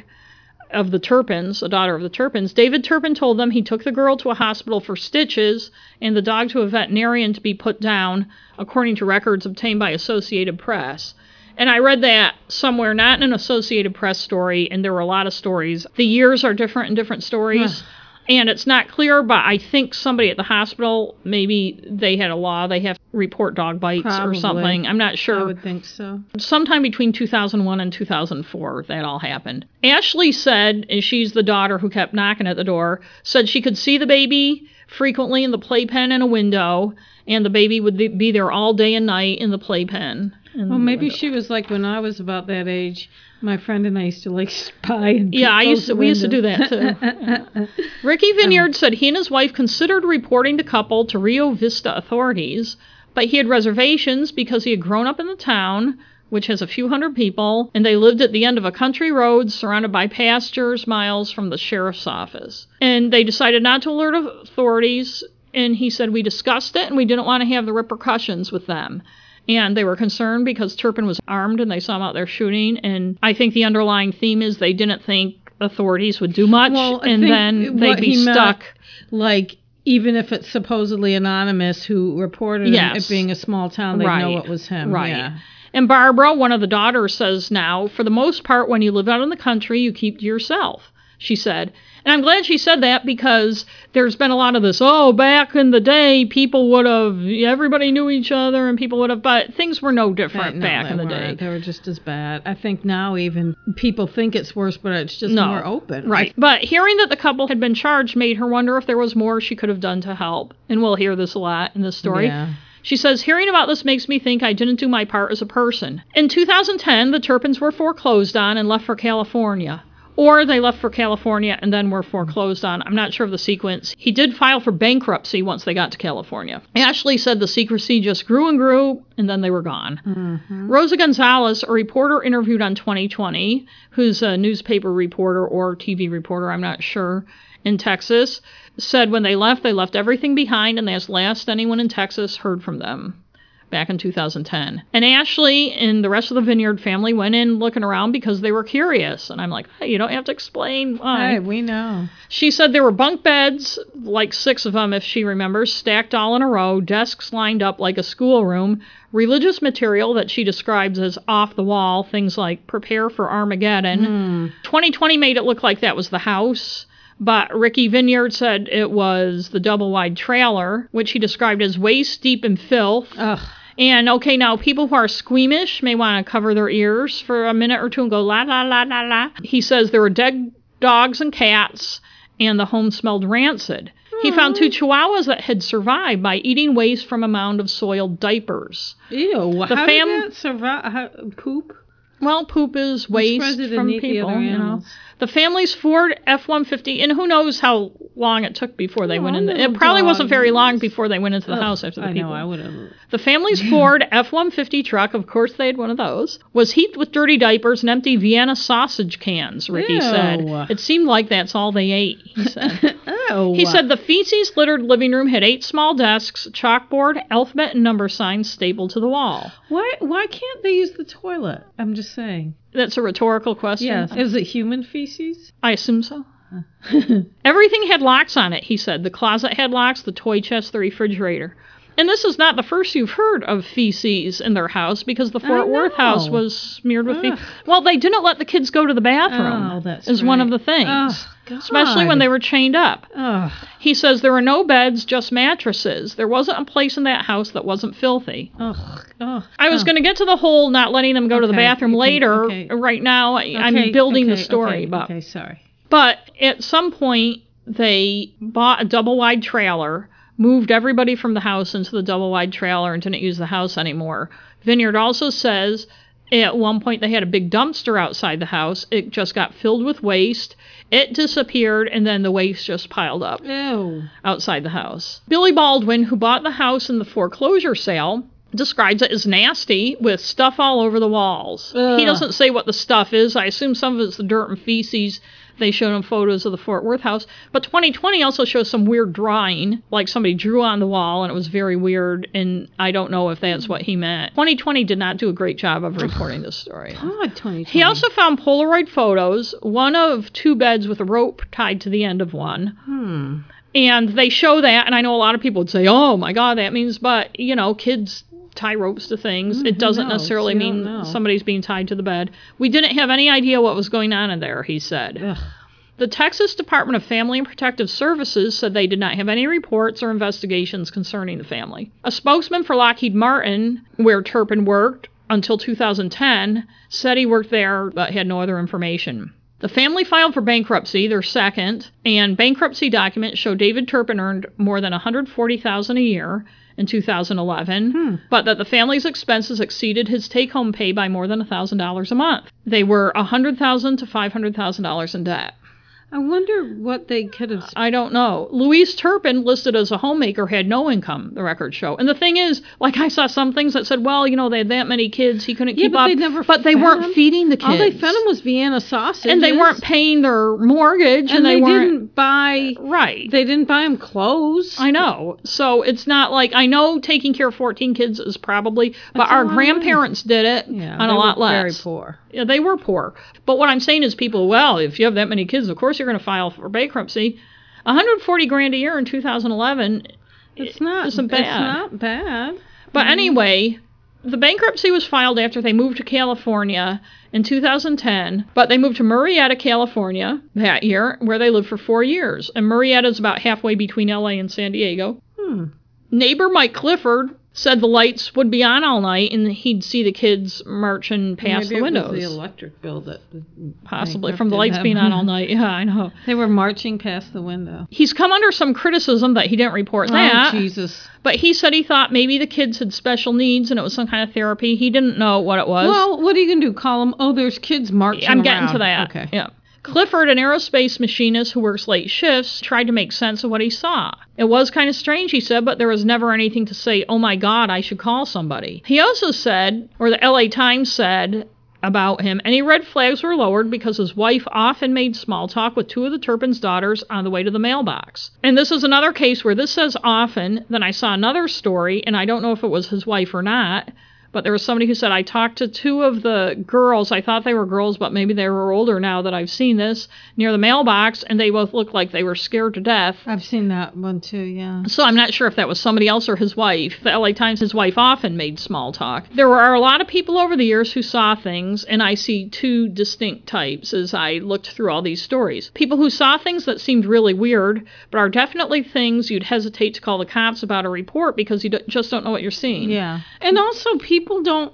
of the Turpins, a daughter of the Turpins. David Turpin told them he took the girl to a hospital for stitches and the dog to a veterinarian to be put down, according to records obtained by Associated Press. And I read that somewhere, not in an Associated Press story, and there were a lot of stories. The years are different in different stories. And it's not clear, but I think somebody at the hospital, maybe they had a law, they have to report dog bites Probably. or something. I'm not sure. I would think so. sometime between 2001 and 2004 that all happened. Ashley said, and she's the daughter who kept knocking at the door, said she could see the baby frequently in the playpen in a window, and the baby would be there all day and night in the playpen. Well, maybe she was like when I was about that age. My friend and I used to like spy and Yeah, I used to, we used to do that too. Ricky um, Vineyard said he and his wife considered reporting the couple to Rio Vista authorities, but he had reservations because he had grown up in the town, which has a few hundred people, and they lived at the end of a country road surrounded by pastures miles from the sheriff's office. And they decided not to alert authorities, and he said we discussed it and we didn't want to have the repercussions with them. And they were concerned because Turpin was armed and they saw him out there shooting. And I think the underlying theme is they didn't think authorities would do much, Well, and then they'd be he meant- stuck. Like, even if it's supposedly anonymous who reported it, Yes. it being a small town, they know it was him. Right. Yeah. And Barbara, one of the daughters, says now, for the most part, when you live out in the country, you keep to yourself, she said. And I'm glad she said that because there's been a lot of this, oh, back in the day, people would have, everybody knew each other and people would have, but things were no different No, back in the day. They were just as bad. I think now even people think it's worse, but it's just No. more open. Right. But hearing that the couple had been charged made her wonder if there was more she could have done to help. And we'll hear this a lot in this story. Yeah. She says, Hearing about this makes me think I didn't do my part as a person. In 2010, the Turpins were foreclosed on and left for California. Or they left for California and then were foreclosed on. I'm not sure of the sequence. He did file for bankruptcy once they got to California. Ashley said the secrecy just grew and grew, and then they were gone. Mm-hmm. Rosa Gonzalez, a reporter interviewed on 2020, who's a newspaper reporter or TV reporter, I'm not sure, in Texas, said when they left, they left everything behind, and that's last anyone in Texas heard from them back in 2010. And Ashley and the rest of the Vineyard family went in looking around because they were curious. And I'm like, hey, you don't have to explain why. Hey, we know. She said there were bunk beds, like six of them if she remembers, stacked all in a row, desks lined up like a schoolroom, religious material that she describes as off the wall, things like prepare for Armageddon. Hmm. 2020 made it look like that was the house. But Ricky Vineyard said it was the double wide trailer, which he described as waist deep in filth. Ugh. And okay, now people who are squeamish may want to cover their ears for a minute or two and go la la la la la. He says there were dead dogs and cats, and the home smelled rancid. He found two chihuahuas that had survived by eating waste from a mound of soiled diapers. Ew. The how fam- did that survive? How, poop? Well, poop is waste from people, you know. The family's Ford F-150, and who knows how long it took before they oh, went Oh, in. The, it probably wasn't very long before they went into the house after the I people. know. I would have. The family's Ford F 150 truck, of course they had one of those, was heaped with dirty diapers and empty Vienna sausage cans, Ricky Ew. said. It seemed like that's all they ate, he said. Oh. he said the feces littered living room had eight small desks, chalkboard, alphabet, and number signs stapled to the wall. Why? Why can't they use the toilet? I'm just saying. That's a rhetorical question. Yes. Is it human feces? I assume so. Everything had locks on it, he said. The closet had locks, the toy chest, the refrigerator. And this is not the first you've heard of feces in their house because the Fort Worth house was smeared with Ugh. feces. Well, they didn't let the kids go to the bathroom. Oh, that's is one of the things. Oh, God. Especially when they were chained up. Ugh. He says there were no beds, just mattresses. There wasn't a place in that house that wasn't filthy. Ugh. Ugh. I was going to get to the whole not letting them go to the bathroom later. okay. Right now, Okay, I'm building the story, okay, but okay, sorry. but at some point, they bought a double wide trailer, moved everybody from the house into the double wide trailer, and didn't use the house anymore. Vineyard also says at one point they had a big dumpster outside the house. It just got filled with waste. It disappeared, and then the waste just piled up Ew. outside the house. Billy Baldwin, who bought the house in the foreclosure sale, describes it as nasty with stuff all over the walls. He doesn't say what the stuff is. I assume some of it's the dirt and feces. They showed him photos of the Fort Worth house. But 2020 also shows some weird drawing, like somebody drew on the wall and it was very weird, and I don't know if that's what he meant. 2020 did not do a great job of reporting this story. God, 2020. He also found Polaroid photos, one of two beds with a rope tied to the end of one. Hmm. And they show that, and I know a lot of people would say, oh my God, that means, but, you know, kids tie ropes to things. it doesn't Mm, knows? necessarily You mean somebody's being tied to the bed. We didn't have any idea what was going on in there, he said. Ugh. The Texas Department of Family and Protective Services said they did not have any reports or investigations concerning the family. A spokesman for Lockheed Martin, where Turpin worked until 2010, said he worked there but had no other information. The family filed for bankruptcy, their second, and bankruptcy documents show David Turpin earned more than 140,000 a year in 2011, hmm. but that the family's expenses exceeded his take-home pay by more than $1,000 a month. They were $100,000 to $500,000 in debt. I wonder what they could have. I don't know. Louise Turpin, listed as a homemaker, had no income, the records show. And the thing is, like I saw some things that said, well, you know, they had that many kids, he couldn't Yeah, keep but up. they never but they weren't him. feeding the kids. All they fed him was Vienna sausage, and they weren't paying their mortgage, and, and they, weren't didn't buy. Uh, right. They didn't buy him clothes. I know. So it's not like I know taking care of 14 kids is probably, but That's a our money. grandparents did it yeah, on they a lot were less. Very poor. Yeah, they were poor. But what I'm saying is, people, well, if you have that many kids, of course you're going to file for bankruptcy. 140 grand a year in 2011. It's not. isn't bad. It's not bad. But anyway, the bankruptcy was filed after they moved to California in 2010. But they moved to Murrieta, California that year, where they lived for four years. And Murrieta is about halfway between LA and San Diego. Hmm. Neighbor Mike Clifford said the lights would be on all night and he'd see the kids marching past Maybe the it was windows. the electric bill that Possibly from the lights being on all night. Yeah, I know. They were marching past the window. He's come under some criticism that he didn't report oh, that. Oh Jesus! But he said he thought maybe the kids had special needs and it was some kind of therapy. He didn't know what it was. Well, what are you gonna do? Call them? Oh, there's kids marching. I'm getting to that. Okay. Yeah. Clifford, an aerospace machinist who works late shifts, tried to make sense of what he saw. It was kind of strange, he said, but there was never anything to say, oh my God, I should call somebody. He also said, or the LA Times said, about him, any red flags were lowered because his wife often made small talk with two of the Turpin's daughters on the way to the mailbox. And this is another case where this says often. Then I saw another story, and I don't know if it was his wife or not, but there was somebody who said, I talked to two of the girls. I thought they were girls, but maybe they were older now that I've seen this near the mailbox, and they both looked like they were scared to death. I've seen that one too. Yeah. So I'm not sure if that was somebody else or his wife. The LA Times, his wife often made small talk. There are a lot of people over the years who saw things, and I see two distinct types as I looked through all these stories. People who saw things that seemed really weird, but are definitely things you'd hesitate to call the cops about a report because you d- just don't know what you're seeing. Yeah. And also, people don't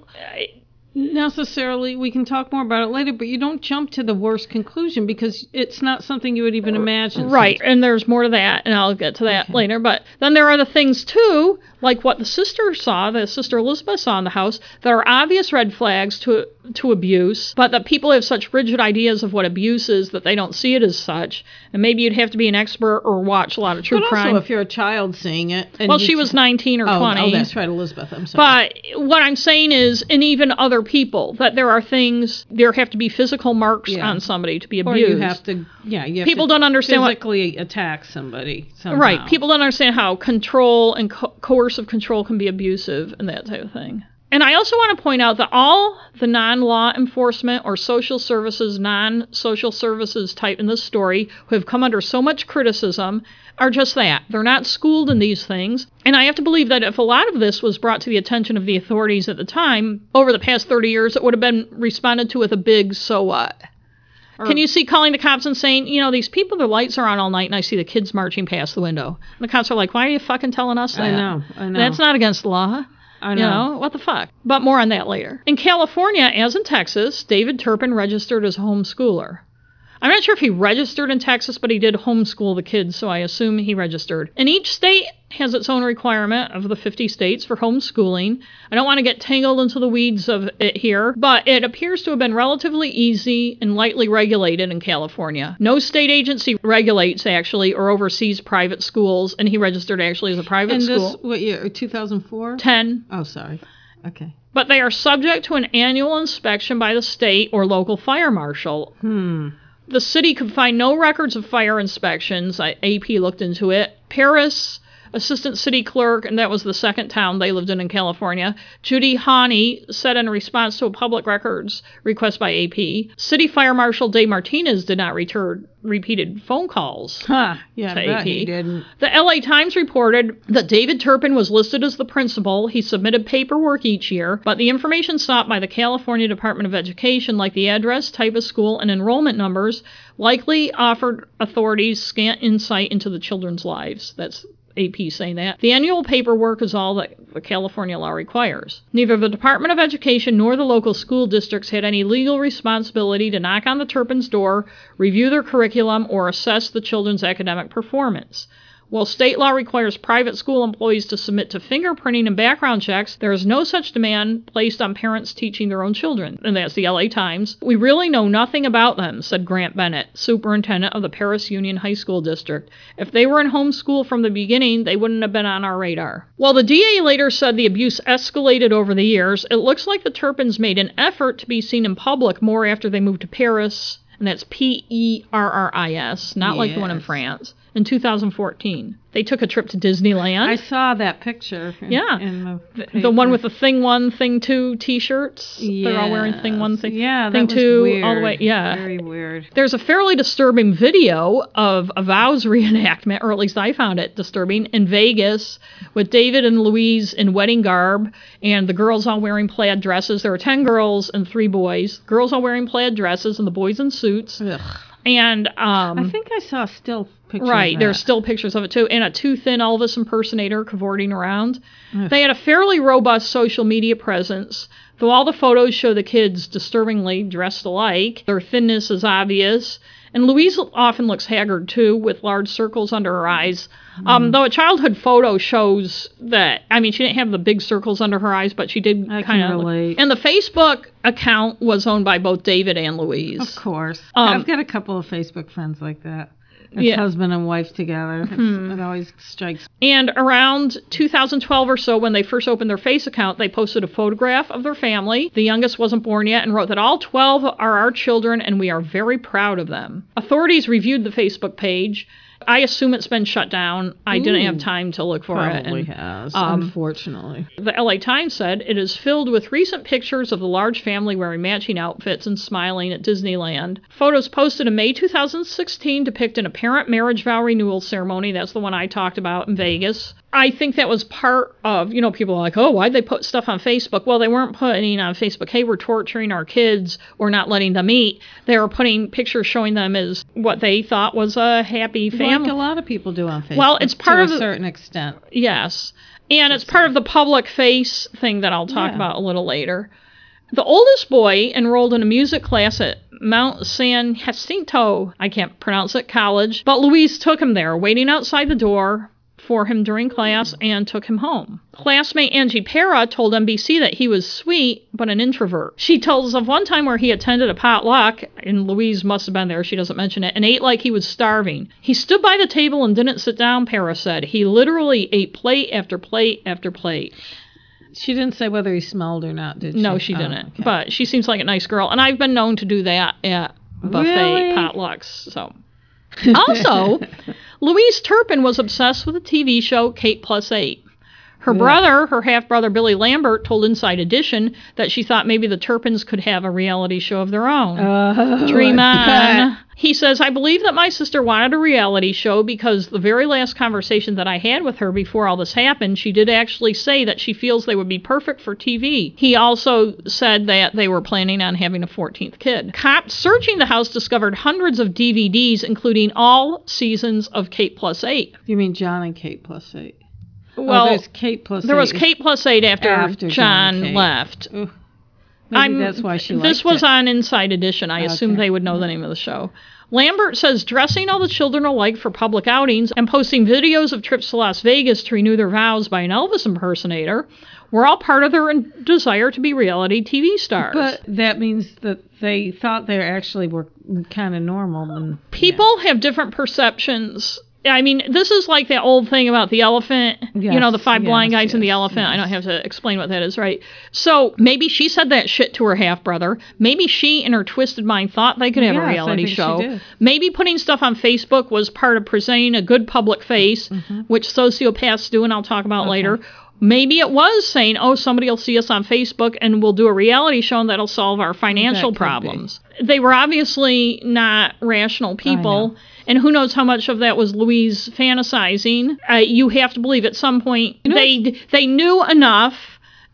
necessarily. We can talk more about it later, but you don't jump to the worst conclusion because it's not something you would even imagine. Right, and there's more to that, and I'll get to that mm-hmm. later. But then there are the things too, like what the sister saw, the sister Elizabeth saw in the house, that are obvious red flags to to abuse, but that people have such rigid ideas of what abuse is that they don't see it as such. And maybe you'd have to be an expert or watch a lot of true But crime. also, if you're a child seeing it, and well, she was 19 or Oh, 20. oh, that's right, Elizabeth. I'm sorry. But what I'm saying is, and even other people, that there are things, there have to be physical marks Yeah. on somebody to be abused. or you have to, yeah, you have People to don't understand what physically attack somebody. Somehow. Right. People don't understand how control and co- coercive control can be abusive and that type of thing. And I also want to point out that all the non law enforcement or social services, non social services type in this story who have come under so much criticism are just that. They're not schooled in these things. And I have to believe that if a lot of this was brought to the attention of the authorities at the time, over the past 30 years, it would have been responded to with a big so what. Can you see calling the cops and saying, you know, these people, their lights are on all night and I see the kids marching past the window? And the cops are like, why are you fucking telling us that? I know, I know. That's not against the law. I You know. know, what the fuck? But more on that later. In California, as in Texas, David Turpin registered as a homeschooler. I'm not sure if he registered in Texas, but he did homeschool the kids, so I assume he registered. In each state has its own requirement of the 50 states for homeschooling. I don't want to get tangled into the weeds of it here, but it appears to have been relatively easy and lightly regulated in California. No state agency regulates actually or oversees private schools, and he registered actually as a private And school. this, what year? 2004? 10 Oh, sorry. Okay. but they are subject to an annual inspection by the state or local fire marshal. Hmm. The city could find no records of fire inspections. I, AP looked into it. Perris, assistant city clerk, and that was the second town they lived in in California. Judy Hawney said in response to a public records request by AP, City Fire Marshal Dave Martinez did not return repeated phone calls. Huh. Yeah, To AP. he didn't. The LA Times reported that David Turpin was listed as the principal. He submitted paperwork each year, but the information sought by the California Department of Education, like the address, type of school, and enrollment numbers, likely offered authorities scant insight into the children's lives. That's AP saying that. The annual paperwork is all that California law requires. Neither the Department of Education nor the local school districts had any legal responsibility to knock on the Turpins' door, review their curriculum, or assess the children's academic performance. While state law requires private school employees to submit to fingerprinting and background checks, there is no such demand placed on parents teaching their own children. And that's the LA Times. We really know nothing about them, said Grant Bennett, superintendent of the Perris Union High School District. If they were in homeschool from the beginning, they wouldn't have been on our radar. While the DA later said the abuse escalated over the years, it looks like the Turpins made an effort to be seen in public more after they moved to Perris. And that's P E R R I S, not like the one in France in 2014. They took a trip to Disneyland. I saw that picture. In, Yeah. in the, the one with the thing one, thing two T-shirts. They're all wearing thing one, thing, Yeah, thing was two, weird. all the way. Yeah. very weird. There's a fairly disturbing video of a vows reenactment, or at least I found it disturbing, in Vegas with David and Louise in wedding garb and the girls all wearing plaid dresses. There were 10 girls and three boys. Girls all wearing plaid dresses and the boys in suits. Ugh. And um, I think I saw still. Right, there's still pictures of it too, and a too thin Elvis impersonator cavorting around. They had a fairly robust social media presence, though all the photos show the kids disturbingly dressed alike. Their thinness is obvious, and Louise often looks haggard too, with large circles under her eyes. Hmm. Um, though a childhood photo shows that, I mean, she didn't have the big circles under her eyes, but she did kind of. relate. And the Facebook account was owned by both David and Louise. Of course. Um, I've got a couple of Facebook friends like that. Yeah. husband and wife together. It's, hmm. It always strikes. And around 2012 or so, when they first opened their face account, they posted a photograph of their family. The youngest wasn't born yet and wrote that all 12 are our children and we are very proud of them. Authorities reviewed the Facebook page. I assume it's been shut down. I didn't have time to look for it. Probably has, um, unfortunately. the LA Times said it is filled with recent pictures of the large family wearing matching outfits and smiling at Disneyland. Photos posted in May 2016 depict an apparent marriage vow renewal ceremony. That's the one I talked about in Vegas. I think that was part of, you know, people are like, oh, why'd they put stuff on Facebook? Well, they weren't putting on Facebook, hey, we're torturing our kids or not letting them eat. They were putting pictures showing them as what they thought was a happy family. Like a lot of people do on Facebook. Well, it's part to of a certain extent. Yes. And it's part of the public face thing that I'll talk Yeah. about a little later. The oldest boy enrolled in a music class at Mount San Jacinto, I can't pronounce it, college, but Louise took him there, waiting outside the door for him during class and took him home. Classmate Angie Para told NBC that he was sweet, but an introvert. She tells of one time where he attended a potluck, and Louise must have been there, she doesn't mention it, and ate like he was starving. He stood by the table and didn't sit down, Para said. He literally ate plate after plate after plate. She didn't say whether he smelled or not, did she? No, she Oh, didn't. okay. But she seems like a nice girl, and I've been known to do that at buffet Really? potlucks. So, also, Louise Turpin was obsessed with the TV show Kate Plus Eight. Her brother, her half brother Billy Lambert, told Inside Edition that she thought maybe the Turpins could have a reality show of their own. Oh, Dream on. He says, I believe that my sister wanted a reality show because the very last conversation that I had with her before all this happened, she did actually say that she feels they would be perfect for TV. He also said that they were planning on having a 14th kid. Cops searching the house discovered hundreds of DVDs, including all seasons of Kate Plus 8. You mean John and Kate plus eight? Oh, well, oh, there's Kate plus there was. Kate Plus 8 after, After John John and Kate. left. Maybe I'm- that's why she This was it. on Inside Edition. I assume they would know the name of the show. Lambert says dressing all the children alike for public outings and posting videos of trips to Las Vegas to renew their vows by an Elvis impersonator were all part of their desire to be reality TV stars. But that means that they thought they actually were kind of normal. And People have different perceptions. I mean, this is like that old thing about the elephant. you know, the five blind yes, guys and the yes, elephant. I don't have to explain what that is, right? So maybe she said that shit to her half brother. Maybe she, in her twisted mind, thought they could have Yes, a reality show. Maybe putting stuff on Facebook was part of presenting a good public face, Mm-hmm. which sociopaths do, and I'll talk about later. Maybe it was saying, oh, somebody will see us on Facebook and we'll do a reality show and that'll solve our financial That problems. They were obviously not rational people. And who knows how much of that was Louise fantasizing? Uh, you have to believe at some point know, they they knew enough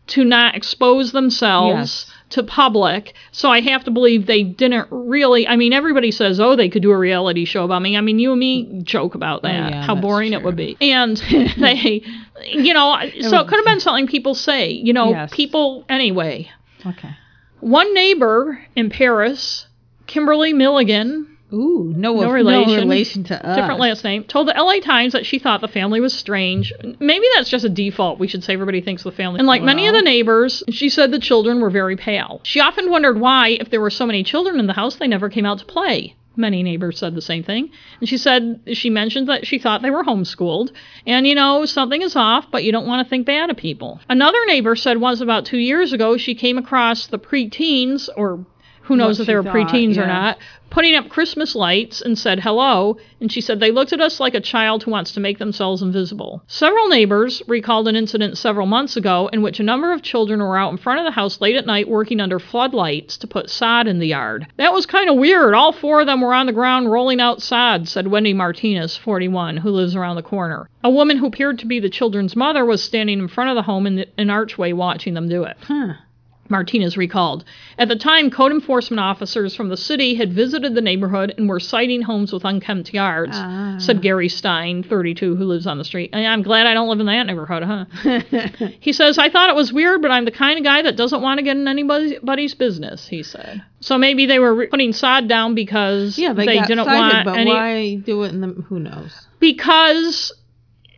to not expose themselves Yes. to public. So I have to believe they didn't really. I mean, everybody says, oh, they could do a reality show about me. I mean, you and me joke about that, Oh, yeah, how boring it would be. And they, you know, so it could have been something people say, you know, Yes. people anyway. Okay. One neighbor in Perris, Kimberly Milligan, Ooh, no, No no relation. relation to us. different last name, told the LA Times that she thought the family was strange. Maybe that's just a default. We should say everybody thinks the family. And like many of the neighbors, she said the children were very pale. She often wondered why, if there were so many children in the house, they never came out to play. Many neighbors said the same thing. And she said, she mentioned that she thought they were homeschooled. And, you know, something is off, but you don't want to think bad of people. Another neighbor said once about two years ago, she came across the preteens, or who knows What if they were thought, preteens or not, putting up Christmas lights and said hello, and she said they looked at us like a child who wants to make themselves invisible. Several neighbors recalled an incident several months ago in which a number of children were out in front of the house late at night working under floodlights to put sod in the yard. That was kind of weird. All four of them were on the ground rolling out sod, said Wendy Martinez, 41, who lives around the corner. A woman who appeared to be the children's mother was standing in front of the home in the, an archway watching them do it. Huh. Martinez recalled. At the time, code enforcement officers from the city had visited the neighborhood and were citing homes with unkempt yards, Ah. said Gary Stein, 32, who lives on the street. I'm glad I don't live in that neighborhood, huh? he says, I thought it was weird, but I'm the kind of guy that doesn't want to get in anybody's business, he said. So maybe they were re- putting sod down because Yeah, they, got didn't want but any. why do it in the? Who knows? Because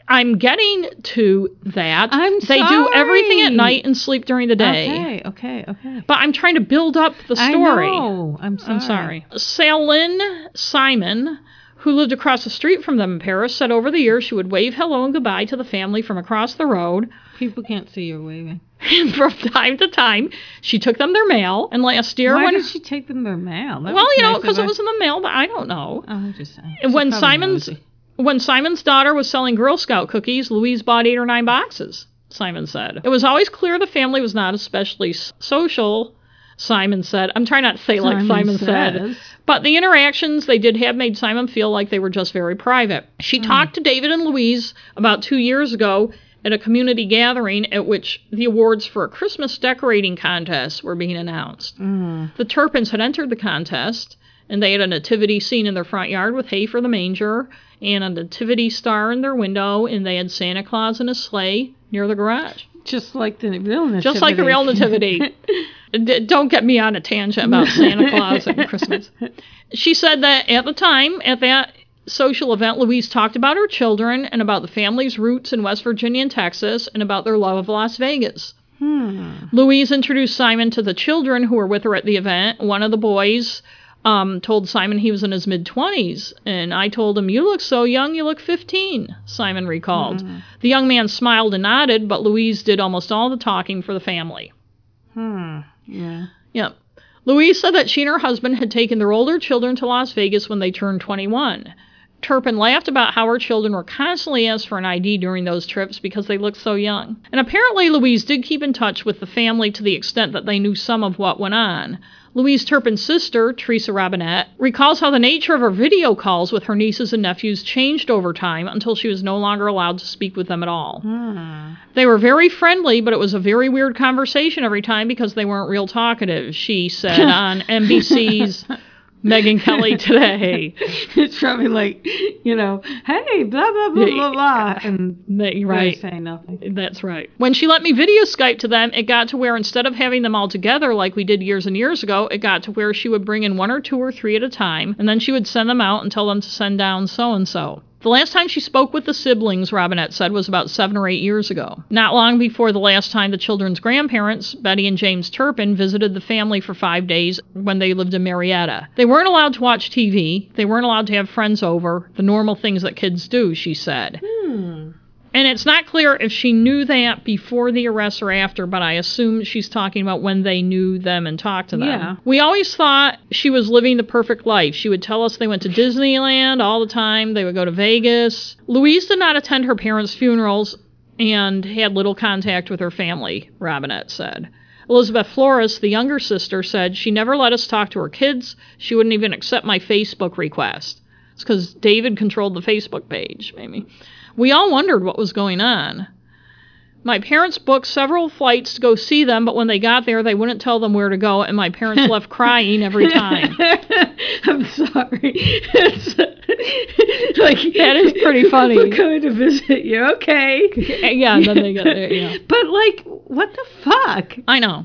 I'm getting to that. I'm they do everything at night and sleep during the day. Okay, okay, okay. But I'm trying to build up the story. I know. I'm sorry. I'm sorry. Salin Simon, who lived across the street from them in Perris, said over the years she would wave hello and goodbye to the family from across the road. People can't see you waving. And from time to time, she took them their mail. And last year, Why when did she take them their mail? That well, you know, nice of because it was in the mail, but I don't know. Oh, I'm just saying. And when Simon's nosy. When Simon's daughter was selling Girl Scout cookies, Louise bought eight or nine boxes. Simon said it was always clear the family was not especially social. Simon said, "I'm trying not to say like Simon said." But the interactions they did have made Simon feel like they were just very private. She hmm. talked to David and Louise about two years ago at a community gathering at which the awards for a Christmas decorating contest were being announced. Hmm. The Turpins had entered the contest, and they had a nativity scene in their front yard with hay for the manger and a nativity star in their window, and they had Santa Claus in a sleigh near the garage. Just like the real nativity. Just like the real nativity. Don't get me on a tangent about Santa Claus and Christmas. She said that at the time, at that social event, Louise talked about her children and about the family's roots in West Virginia and Texas and about their love of Las Vegas. Hmm. Louise introduced Simon to the children who were with her at the event. One of the boys um, told Simon he was in his mid 20s, and I told him, You look so young, you look 15, Simon recalled. The young man smiled and nodded, but Louise did almost all the talking for the family. Hmm. Yeah. Yep. Louise said that she and her husband had taken their older children to Las Vegas when they turned 21. Turpin laughed about how her children were constantly asked for an ID during those trips because they looked so young. And apparently, Louise did keep in touch with the family to the extent that they knew some of what went on. Louise Turpin's sister, Teresa Robinette, recalls how the nature of her video calls with her nieces and nephews changed over time until she was no longer allowed to speak with them at all. Hmm. They were very friendly, but it was a very weird conversation every time because they weren't real talkative, she said on NBC's Megyn Kelly today. it's probably like, you know, hey, blah blah blah blah blah, and They- they right. say nothing. That's right. When she let me video Skype to them, it got to where instead of having them all together like we did years and years ago, it got to where she would bring in one or two or three at a time, and then she would send them out and tell them to send down so and so. The last time she spoke with the siblings, Robinette said, was about seven or eight years ago. Not long before the last time the children's grandparents, Betty and James Turpin, visited the family for five days when they lived in Murrieta. They weren't allowed to watch TV. They weren't allowed to have friends over, the normal things that kids do, she said. Hmm. And it's not clear if she knew that before the arrest or after, but I assume she's talking about when they knew them and talked to them. Yeah. We always thought she was living the perfect life. She would tell us they went to Disneyland all the time, they would go to Vegas. Louise did not attend her parents' funerals and had little contact with her family, Robinette said. Elizabeth Flores, the younger sister, said she never let us talk to her kids. She wouldn't even accept my Facebook request. It's because David controlled the Facebook page, maybe. We all wondered what was going on. My parents booked several flights to go see them, but when they got there, they wouldn't tell them where to go, and my parents left crying every time. I'm sorry. It's like That is pretty funny. We're coming to visit you. Okay. Uh, yeah, and then they get there. Yeah, But like, what the fuck? I know.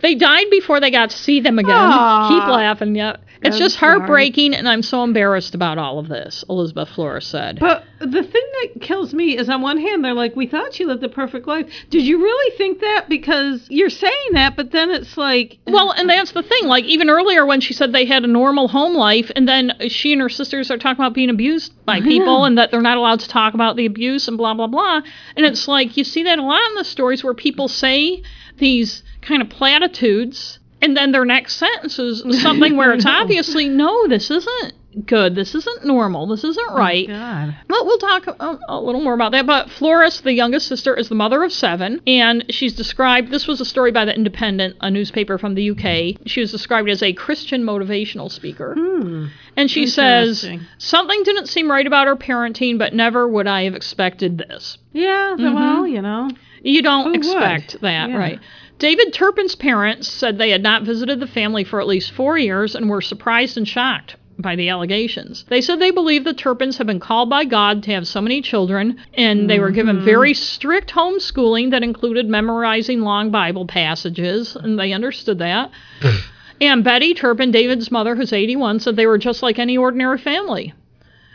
They died before they got to see them again. Aw. Keep laughing. Yeah, it's oh, just sorry. heartbreaking, and I'm so embarrassed about all of this. Elizabeth Flores said. But the thing that kills me is on one hand, they're like, we thought she lived a perfect life. Did you really think that? Because you're saying that, but then it's like, Well, and that's the thing. Like even earlier when she said they had a normal home life, and then she and her sisters are talking about being abused by people, and that they're not allowed to talk about the abuse and blah blah blah. And it's like you see that a lot in the stories where people say these kind of platitudes, and then their next sentence is something where it's obviously no, this isn't good. This isn't normal. This isn't oh right. God. Well, we'll talk a, a little more about that. But Flores, the youngest sister, is the mother of seven, and she's described. This was a story by the Independent, a newspaper from the UK. She was described as a Christian motivational speaker, hmm. and she says something didn't seem right about her parenting, but never would I have expected this. Yeah, the- mm-hmm. well, you know. You don't would? expect that, Yeah. right? David Turpin's parents said they had not visited the family for at least four years and were surprised and shocked by the allegations. They said they believed the Turpins had been called by God to have so many children, and they were given mm-hmm. very strict homeschooling that included memorizing long Bible passages, and they understood that. and Betty Turpin, David's mother, who's 81, said they were just like any ordinary family.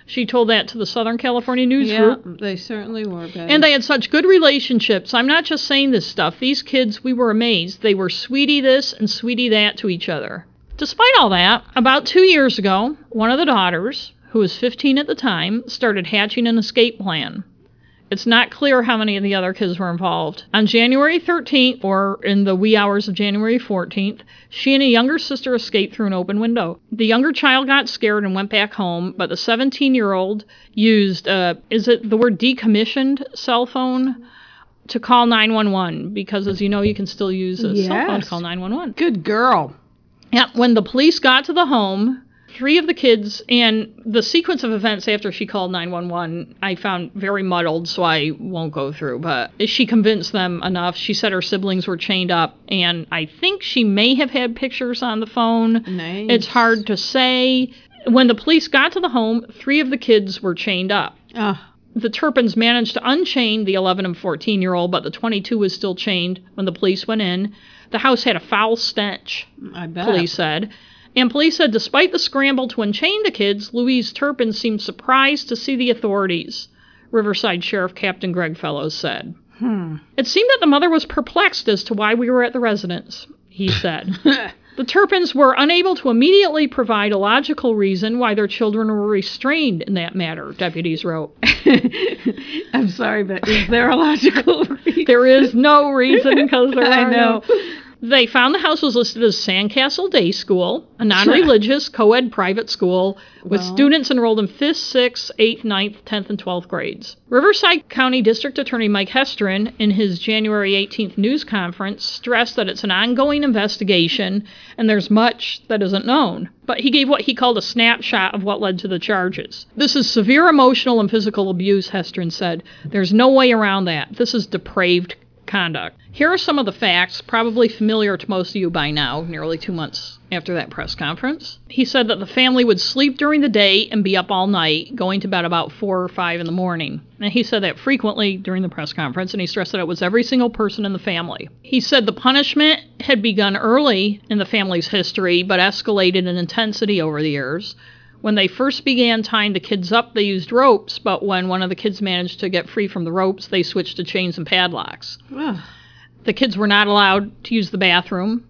She told that to the Southern California News Yeah, Group. they certainly were. Betty. And they had such good relationships. I'm not just saying this stuff. These kids, we were amazed. They were sweetie this and sweetie that to each other. Despite all that, about two years ago, one of the daughters, who was 15 at the time, started hatching an escape plan. It's not clear how many of the other kids were involved. On January 13th, or in the wee hours of January 14th, she and a younger sister escaped through an open window. The younger child got scared and went back home, but the 17 year old used, uh, is it the word decommissioned cell phone? To call 911 because, as you know, you can still use a cell phone to call 911. Good girl. Yeah, when the police got to the home, three of the kids and the sequence of events after she called 911 I found very muddled, so I won't go through. But she convinced them enough. She said her siblings were chained up, and I think she may have had pictures on the phone. Nice. It's hard to say. When the police got to the home, three of the kids were chained up Ah, the Turpins managed to unchain the 11 and 14 year old, but the 22 was still chained when the police went in. The house had a foul stench, I bet. police said. And police said despite the scramble to unchain the kids, Louise Turpin seemed surprised to see the authorities, Riverside Sheriff Captain Greg Fellows said. Hmm. It seemed that the mother was perplexed as to why we were at the residence, he said. the Turpins were unable to immediately provide a logical reason why their children were restrained in that matter, deputies wrote. I'm sorry, but is there a logical reason? There is no reason because there I are know. no- They found the house was listed as Sandcastle Day School, a non-religious co-ed private school with students enrolled in 5th, 6th, 8th, 9th, 10th, and 12th grades. Riverside County District Attorney Mike Hestrin, in his January 18th news conference, stressed that it's an ongoing investigation and there's much that isn't known. But he gave what he called a snapshot of what led to the charges. This is severe emotional and physical abuse, Hestrin said. There's no way around that. This is depraved conduct. Here are some of the facts, probably familiar to most of you by now, nearly two months after that press conference. He said that the family would sleep during the day and be up all night, going to bed about 4 or 5 in the morning. And he said that frequently during the press conference, and he stressed that it was every single person in the family. He said the punishment had begun early in the family's history, but escalated in intensity over the years. When they first began tying the kids up, they used ropes, but when one of the kids managed to get free from the ropes, they switched to chains and padlocks. Ugh. The kids were not allowed to use the bathroom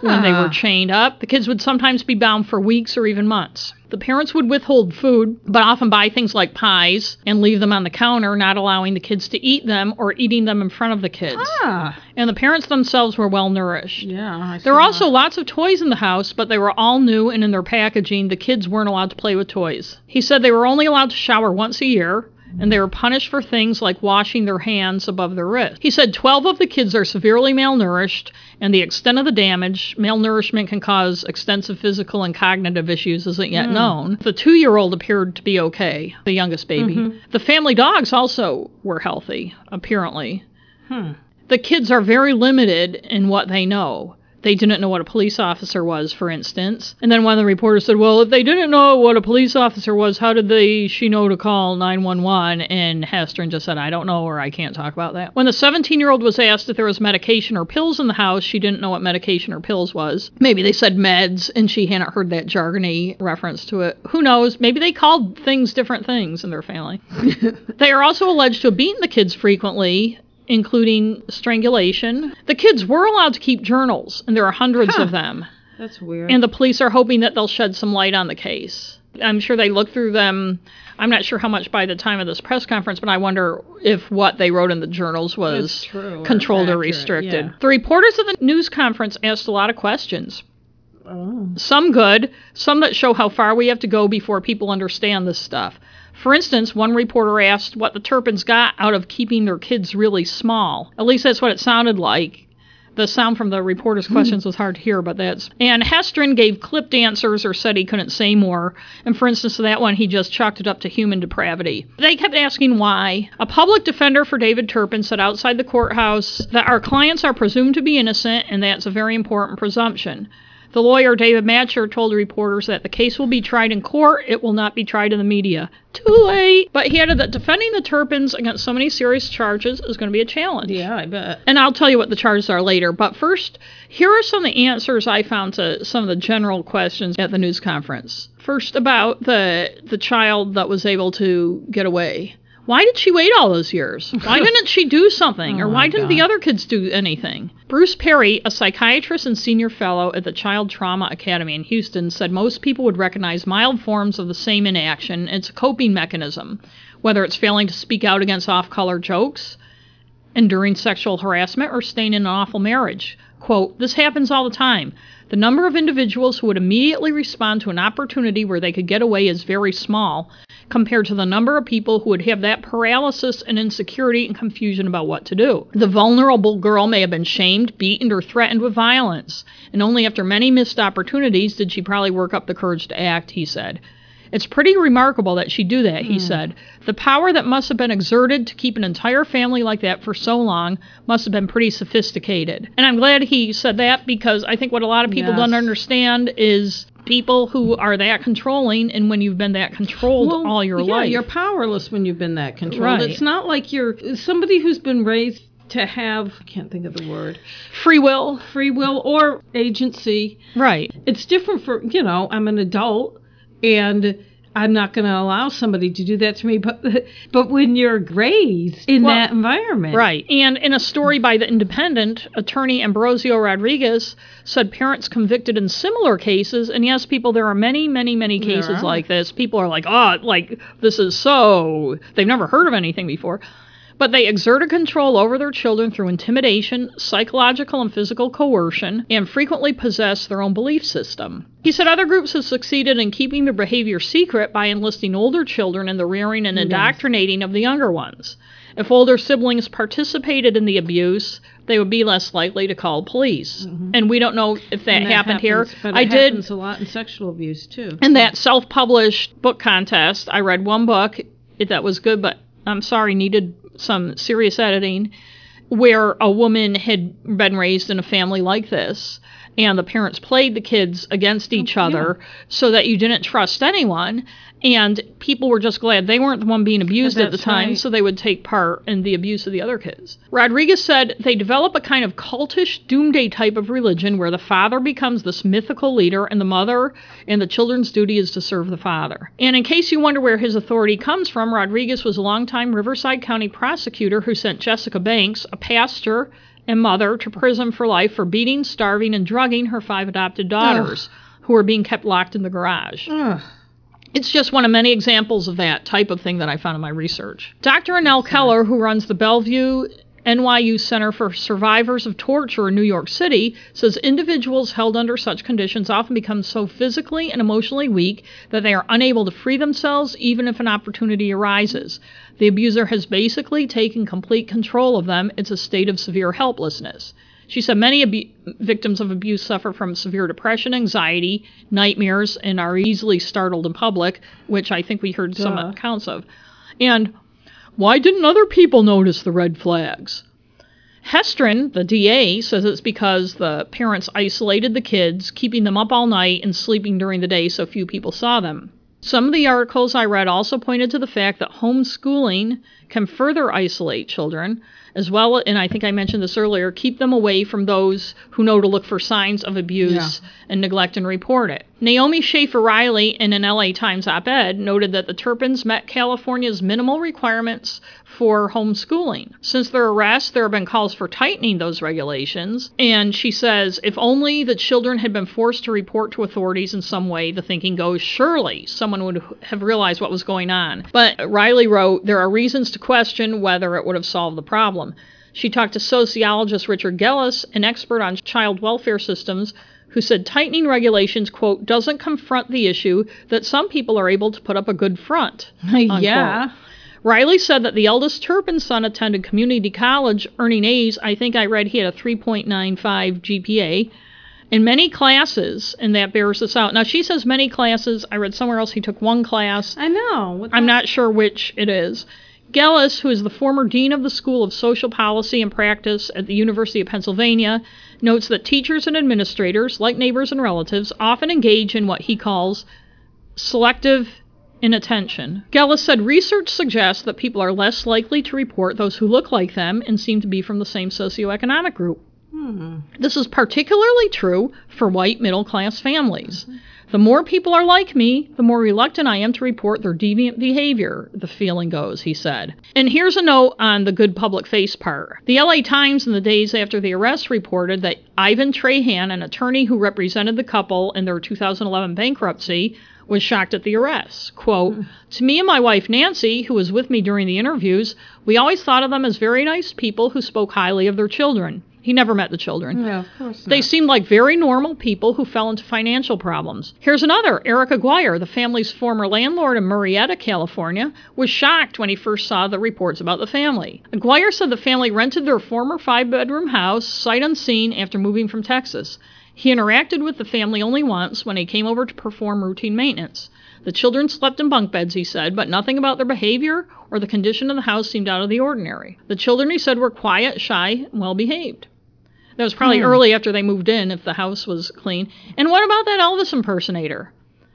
when they were Ah. chained up. The kids would sometimes be bound for weeks or even months. The parents would withhold food, but often buy things like pies and leave them on the counter, not allowing the kids to eat them or eating them in front of the kids. Ah, And the parents themselves were well nourished. yeah. I There were also lots of toys in the house, but they were all new and in their packaging. The kids weren't allowed to play with toys. He said they were only allowed to shower once a year, and they were punished for things like washing their hands above their wrist. He said 12 of the kids are severely malnourished, and the extent of the damage, malnourishment can cause extensive physical and cognitive issues, isn't yet known. The two year old appeared to be okay, the youngest baby. The family dogs also were healthy, apparently. Hmm. The kids are very limited in what they know. They didn't know what a police officer was, for instance. And then one of the reporters said, "Well, if they didn't know what a police officer was, how did they she know to call 911?" And Hestrin just said, "I don't know, or I can't talk about that." When the 17-year-old was asked if there was medication or pills in the house, she didn't know what medication or pills was. Maybe they said meds, and she hadn't heard that jargony reference to it. Who knows? Maybe they called things different things in their family. they are also alleged to have beaten the kids frequently including strangulation. The kids were allowed to keep journals, and there are hundreds Huh. of them. That's weird. And the police are hoping that they'll shed some light on the case. I'm sure they looked through them. I'm not sure how much by the time of this press conference, but I wonder if what they wrote in the journals was true controlled or accurate, restricted. yeah. The reporters at the news conference asked a lot of questions. oh. Some good, some that show how far we have to go before people understand this stuff. For instance, one reporter asked what the Turpins got out of keeping their kids really small. At least that's what it sounded like. The sound from the reporter's hmm. questions was hard to hear, but that's. And Hestrin gave clipped answers or said he couldn't say more. And for instance, that one, he just chalked it up to human depravity. They kept asking why. A public defender for David Turpin said outside the courthouse that our clients are presumed to be innocent, and that's a very important presumption. The lawyer, David Macher, told reporters that the case will be tried in court, it will not be tried in the media. Too late! But he added that defending the Turpins against so many serious charges is going to be a challenge. Yeah, I bet. And I'll tell you what the charges are later. But first, here are some of the answers I found to some of the general questions at the news conference. First, about the the child that was able to get away. Why did she wait all those years? Why didn't she do something? or Oh why didn't the other kids do anything? Bruce Perry, a psychiatrist and senior fellow at the Child Trauma Academy in Houston, said most people would recognize mild forms of the same inaction. It's a coping mechanism, whether it's failing to speak out against off color jokes, enduring sexual harassment, or staying in an awful marriage. Quote, This happens all the time. The number of individuals who would immediately respond to an opportunity where they could get away is very small compared to the number of people who would have that paralysis and insecurity and confusion about what to do. The vulnerable girl may have been shamed, beaten, or threatened with violence, and only after many missed opportunities did she probably work up the courage to act, he said. It's pretty remarkable that she'd do that, he hmm. said. The power that must have been exerted to keep an entire family like that for so long must have been pretty sophisticated. And I'm glad he said that because I think what a lot of people don't understand is people who are that controlling and when you've been that controlled all your yeah, life. you're powerless when you've been that controlled. Right. It's not like you're somebody who's been raised to have I can't think of the word Free will. free will or agency. Right. It's different for you know I'm an adult and I'm not going to allow somebody to do that to me. But but when you're raised in Well, that environment, Right. And in a story by The Independent, attorney Ambrosio Rodriguez said parents convicted in similar cases, and yes, people, there are many, many, many cases like this. People are like, oh, like, this is so. They've never heard of anything before. But they exerted control over their children through intimidation, psychological and physical coercion, and frequently possess their own belief system. He said other groups have succeeded in keeping their behavior secret by enlisting older children in the rearing and indoctrinating of the younger ones. If older siblings participated in the abuse, they would be less likely to call police. Mm-hmm. And we don't know if that, that happened happens, here. I did happens a lot in sexual abuse too. in that self-published book contest, I read one book that was good, but I'm sorry, needed some serious editing, where a woman had been raised in a family like this, and the parents played the kids against each oh, other so that you didn't trust anyone, and people were just glad they weren't the one being abused at the time, right. so they would take part in the abuse of the other kids. Rodriguez said they develop a kind of cultish doomsday type of religion where the father becomes this mythical leader and the mother and the children's duty is to serve the father. And in case you wonder where his authority comes from, Rodriguez was a longtime Riverside County prosecutor who sent Jessica Banks, a pastor and mother, to prison for life for beating, starving, and drugging her five adopted daughters who were being kept locked in the garage. Ugh. It's just one of many examples of that type of thing that I found in my research. Dr. Annelle Keller, who runs the Bellevue NYU Center for Survivors of Torture in New York City says individuals held under such conditions often become so physically and emotionally weak that they are unable to free themselves even if an opportunity arises. The abuser has basically taken complete control of them. It's a state of severe helplessness. She said many abu- victims of abuse suffer from severe depression, anxiety, nightmares, and are easily startled in public, which I think we heard some accounts of. And why didn't other people notice the red flags? Hestrin, the DA, says it's because the parents isolated the kids, keeping them up all night and sleeping during the day so few people saw them. Some of the articles I read also pointed to the fact that homeschooling can further isolate children, as well, and I think I mentioned this earlier, keep them away from those who know to look for signs of abuse and neglect and report it. Naomi Schaefer Riley, in an LA Times op ed, noted that the Turpins met California's minimal requirements for homeschooling. Since their arrest, there have been calls for tightening those regulations, and she says if only the children had been forced to report to authorities in some way, the thinking goes, surely someone would have realized what was going on. But Riley wrote, there are reasons to question whether it would have solved the problem. She talked to sociologist Richard Gelles, an expert on child welfare systems, who said tightening regulations, quote, doesn't confront the issue that some people are able to put up a good front. unquote. yeah. Riley said that the eldest Turpin son attended community college, earning A's. I think I read he had a 3.95 GPA. In many classes, and that bears this out. Now, she says many classes. I read somewhere else he took one class. I know. I'm not sure which it is. Gelles, who is the former dean of the School of Social Policy and Practice at the University of Pennsylvania, notes that teachers and administrators, like neighbors and relatives, often engage in what he calls selective inattention. Gelles said research suggests that people are less likely to report those who look like them and seem to be from the same socioeconomic group. Hmm. This is particularly true for white middle class families. The more people are like me, the more reluctant I am to report their deviant behavior, the feeling goes, he said. And here's a note on the good public face part. The LA Times, in the days after the arrest, reported that Ivan Trahan, an attorney who represented the couple in their 2011 bankruptcy, was shocked at the arrest. Quote, hmm. To me and my wife Nancy, who was with me during the interviews, we always thought of them as very nice people who spoke highly of their children. He never met the children. Yeah, of course not. They seemed like very normal people who fell into financial problems. Here's another. Eric Aguirre, the family's former landlord in Murrieta, California, was shocked when he first saw the reports about the family. Aguirre said the family rented their former five bedroom house sight unseen after moving from Texas. He interacted with the family only once when he came over to perform routine maintenance. The children slept in bunk beds, he said, but nothing about their behavior or the condition of the house seemed out of the ordinary. The children, he said, were quiet, shy, and well behaved. That was probably hmm. early after they moved in, if the house was clean. And what about that Elvis impersonator?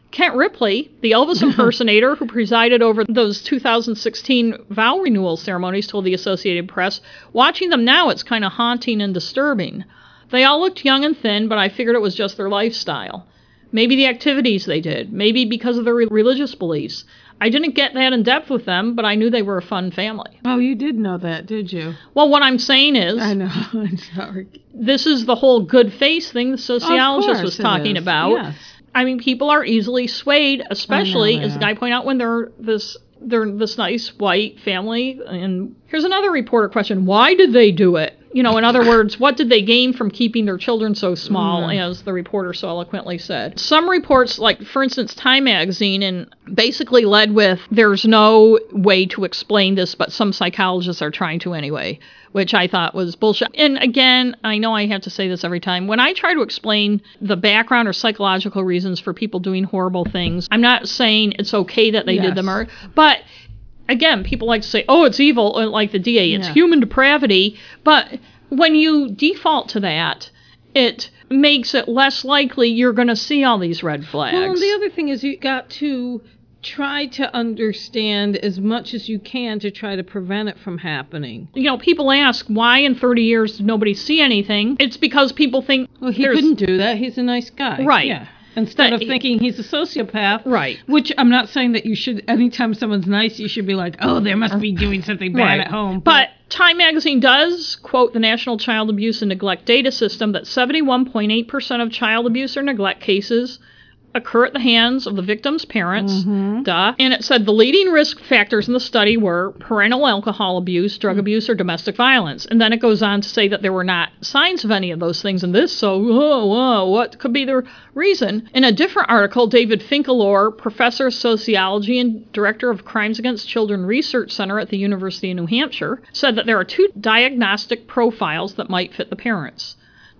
Kent Ripley, the Elvis impersonator who presided over those 2016 vow renewal ceremonies, told the Associated Press, watching them now, it's kind of haunting and disturbing. They all looked young and thin, but I figured it was just their lifestyle. Maybe the activities they did, maybe because of their re- religious beliefs. I didn't get that in depth with them, but I knew they were a fun family. Oh, you did know that, did you? Well, what I'm saying is, I know. I'm sorry. this is the whole good face thing the sociologist was talking about. Yes. I mean, people are easily swayed, especially as the guy pointed out when they're this they're this nice white family. And here's another reporter question: Why did they do it? You know, in other words, what did they gain from keeping their children so small, mm-hmm. as the reporter so eloquently said? Some reports, like for instance, Time Magazine, and basically led with, "There's no way to explain this, but some psychologists are trying to anyway." Which I thought was bullshit. And again, I know I have to say this every time. When I try to explain the background or psychological reasons for people doing horrible things, I'm not saying it's okay that they did Yes. them, or, but again, people like to say, "Oh, it's evil," uh, like the DA. It's Yeah. human depravity. But when you default to that, it makes it less likely you're going to see all these red flags. Well, the other thing is you got to try to understand as much as you can to try to prevent it from happening. you know, people ask why in 30 years did nobody see anything? It's because people think Well, he couldn't do that. He's a nice guy. Right. Yeah. Instead of thinking he's a sociopath. Right. Which I'm not saying that you should, anytime someone's nice, you should be like, oh, they must be doing something bad Right. at home. But Time Magazine does quote the National Child Abuse and Neglect Data System that 71.8% of child abuse or neglect cases occur at the hands of the victim's parents. Duh. And it said the leading risk factors in the study were parental alcohol abuse, drug mm-hmm. abuse, or domestic violence. And then it goes on to say that there were not signs of any of those things in this. So, whoa, whoa, what could be the reason? In a different article, David Finkelhor, professor of sociology and director of Crimes Against Children Research Center at the University of New Hampshire, said that there are two diagnostic profiles that might fit the parents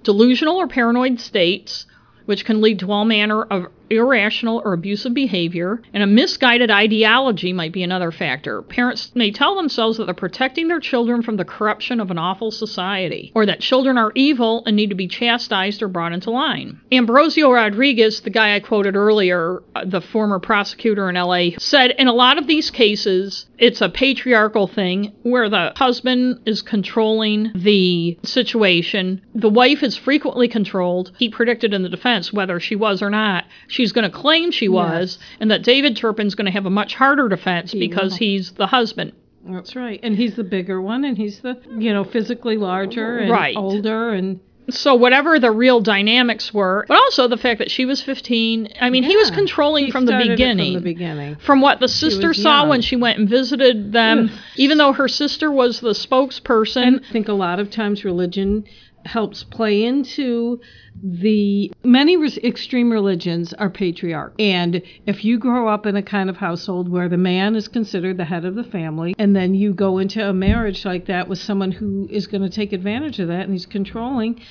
delusional or paranoid states, which can lead to all manner of irrational or abusive behavior, and a misguided ideology might be another factor. Parents may tell themselves that they're protecting their children from the corruption of an awful society, or that children are evil and need to be chastised or brought into line. Ambrosio Rodriguez, the guy I quoted earlier, uh, the former prosecutor in LA, said in a lot of these cases, it's a patriarchal thing where the husband is controlling the situation. The wife is frequently controlled. He predicted in the defense whether she was or not she's going to claim she was, and that David Turpin's going to have a much harder defense because will. he's the husband. That's right. And he's the bigger one, and he's the, you know, physically larger and Right. older. And So whatever the real dynamics were, but also the fact that she was 15. I mean, he was controlling he from the beginning. From the beginning. From what the sister saw young. when she went and visited them, even though her sister was the spokesperson, And I think a lot of times religion helps play into the many res- extreme religions are patriarch. And if you grow up in a kind of household where the man is considered the head of the family and then you go into a marriage like that with someone who is going to take advantage of that and he's controlling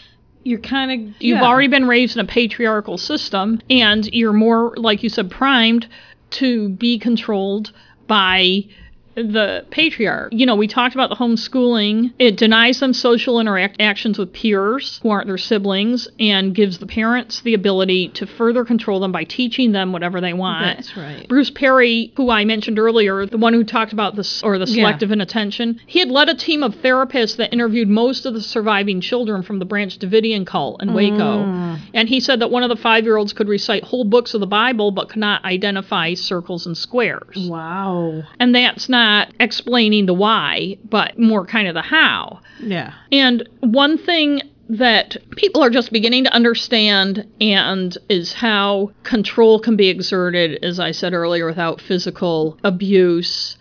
you're kind of You've already been raised in a patriarchal system, and you're more, like you said, primed to be controlled by the patriarch. You know, we talked about the homeschooling. It denies them social interactions with peers who aren't their siblings and gives the parents the ability to further control them by teaching them whatever they want. That's right. Bruce Perry, who I mentioned earlier, the one who talked about this or the Yeah. selective inattention, he had led a team of therapists that interviewed most of the surviving children from the Branch Davidian cult in Waco. Mm. And he said that one of the five year olds could recite whole books of the Bible but could not identify circles and squares. wow And that's not explaining the why, but more kind of the how. yeah And one thing that people are just beginning to understand and is how control can be exerted, as I said earlier, without physical abuse.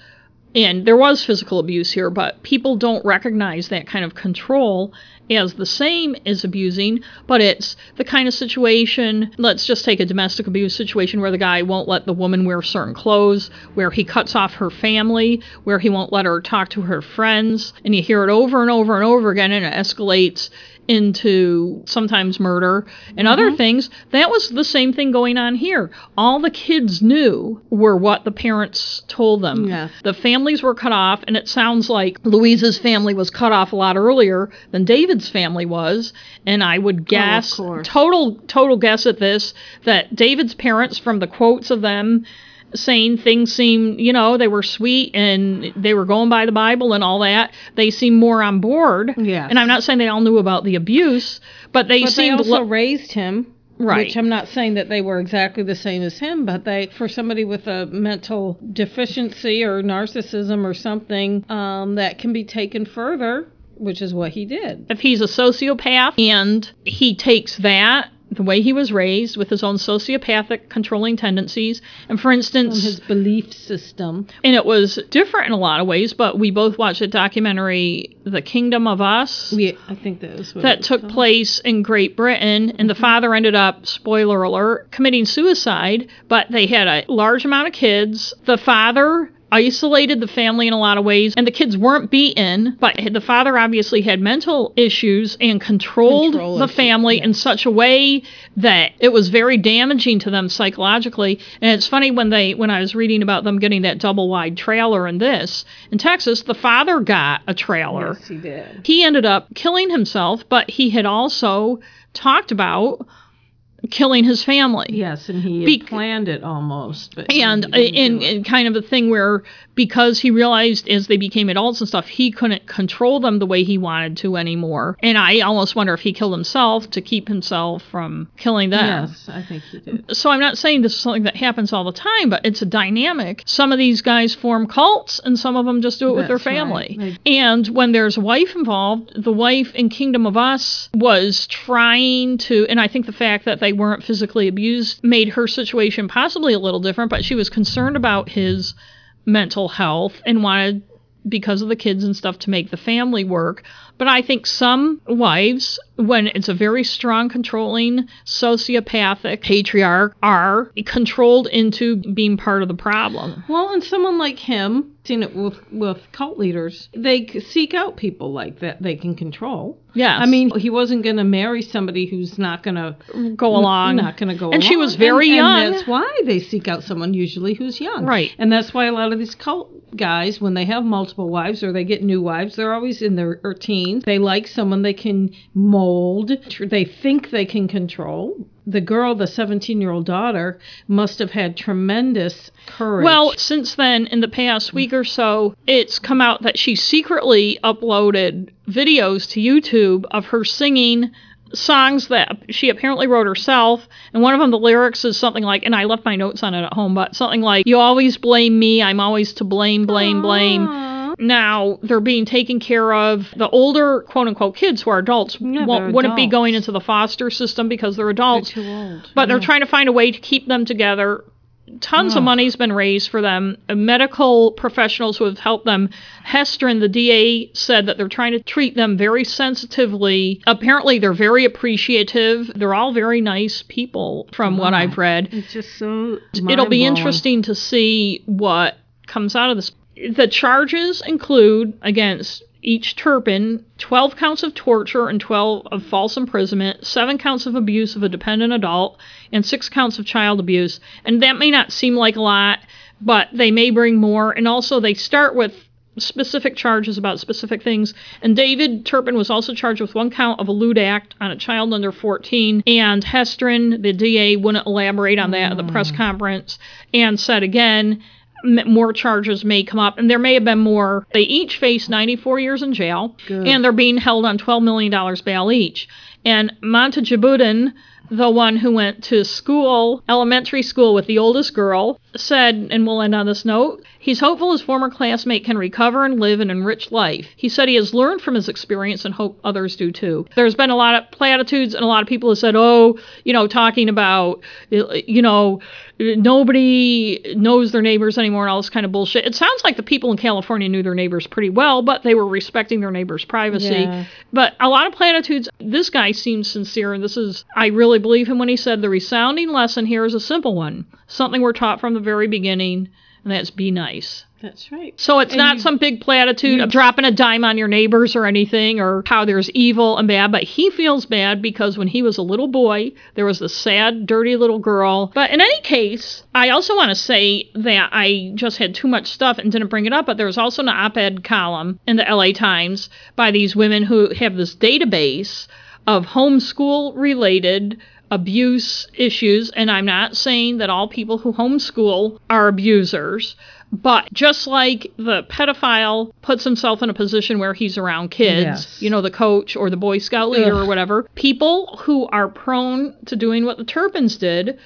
And there was physical abuse here, but people don't recognize that kind of control as the same as abusing, but it's the kind of situation, let's just take a domestic abuse situation where the guy won't let the woman wear certain clothes, where he cuts off her family, where he won't let her talk to her friends, and you hear it over and over and over again, and it escalates into sometimes murder and other mm-hmm. things. That was the same thing going on here. All the kids knew were what the parents told them. Yes. The families were cut off, and it sounds like Louise's family was cut off a lot earlier than David's family was. And I would oh, guess, course. total total guess at this, that David's parents, from the quotes of them saying things seem, you know, they were sweet and they were going by the Bible and all that, they seem more on board. Yeah. And I'm not saying they all knew about the abuse, but they but they also lo- raised him Right. Which I'm not saying that they were exactly the same as him, but they, for somebody with a mental deficiency or narcissism or something, um, that can be taken further, which is what he did. if he's a sociopath and he takes that the way he was raised with his own sociopathic controlling tendencies and for instance His belief system. and it was different in a lot of ways but we both watched a documentary the kingdom of us We, I think that was what it that took place in Great Britain, and the mm-hmm. father ended up, spoiler alert, committing suicide. But they had a large amount of kids. The father isolated the family in a lot of ways, and the kids weren't beaten, but the father obviously had mental issues and controlled Control the family in such a way that it was very damaging to them psychologically. And it's funny when they when I was reading about them getting that double wide trailer in this in Texas, the father got a trailer Yes, he did. he ended up killing himself, but he had also talked about killing his family. Yes, and he Be- planned it almost. But And in, in kind of a thing where because he realized as they became adults and stuff, he couldn't control them the way he wanted to anymore. And I almost wonder if he killed himself to keep himself from killing them. Yes, I think he did. So I'm not saying this is something that happens all the time, but it's a dynamic. Some of these guys form cults, and some of them just do it with their That's right. family. And when there's a wife involved, the wife in Kingdom of Us was trying to, and I think the fact that they weren't physically abused made her situation possibly a little different, but she was concerned about his mental health and wanted because of the kids and stuff to make the family work. But I think some wives, when it's a very strong, controlling, sociopathic patriarch, are controlled into being part of the problem. Well, and someone like him, seen it with with cult leaders, they seek out people like that they can control. Yes. I mean, he wasn't going to marry somebody who's not going to Go along. not going to go. And she was very And- young. And that's why they seek out someone usually who's young. Right. And that's why a lot of these cult guys, when they have multiple wives or they get new wives, they're always in their er, teens. They like someone they can mold. They think they can control. The girl, the 17 year old daughter, must have had tremendous courage. Well, since then, in the past week or so, it's come out that she secretly uploaded videos to YouTube of her singing songs that she apparently wrote herself. And one of them, the lyrics is something like, and I left my notes on it at home, but something like, You always blame me. I'm always to blame, blame, blame. Aw. Now they're being taken care of. The older quote unquote kids who are adults Yeah, wouldn't be going into the foster system because they're adults. They're too old. But they're trying to find a way to keep them together. Tons of money's been raised for them. Uh, Medical professionals who have helped them. Hestrin the DA, said that they're trying to treat them very sensitively. Apparently, they're very appreciative. They're all very nice people, from what I've read. It's just so. It'll be interesting to see what comes out of this. The charges include against each Turpin 12 counts of torture and 12 of false imprisonment, 7 counts of abuse of a dependent adult, and 6 counts of child abuse. And that may not seem like a lot, but they may bring more. And also, they start with specific charges about specific things. And David Turpin was also charged with one count of a lewd act on a child under 14. And Hestrin, the DA, wouldn't elaborate on that at the press conference and said again, more charges may come up, and there may have been more. They each face 94 years in jail, Good. and they're being held on $12 million bail each. And Muntajibuddin, the one who went to school, elementary school with the oldest girl, said, and we'll end on this note, he's hopeful his former classmate can recover and live an enriched life. He said he has learned from his experience and hope others do too. There's been a lot of platitudes, and a lot of people have said, oh, you know, talking about, you know, nobody knows their neighbors anymore and all this kind of bullshit. It sounds like the people in California knew their neighbors pretty well, but they were respecting their neighbors' privacy. Yeah. But a lot of platitudes, this guy seems sincere, and this is, I really believe him when he said the resounding lesson here is a simple one. Something we're taught from the very beginning, and that's be nice. That's right. So it's And not you- some big platitude of dropping a dime on your neighbors or anything, or how there's evil and bad, but he feels bad because when he was a little boy, there was this sad, dirty little girl. But in any case, I also want to say that I just had too much stuff and didn't bring it up, but there was also an op ed column in the LA Times by these women who have this database of homeschool related abuse issues. And I'm not saying that all people who homeschool are abusers, but just like the pedophile puts himself in a position where he's around kids, Yes. you know, the coach or the Boy Scout leader or whatever, people who are prone to doing what the Turpins did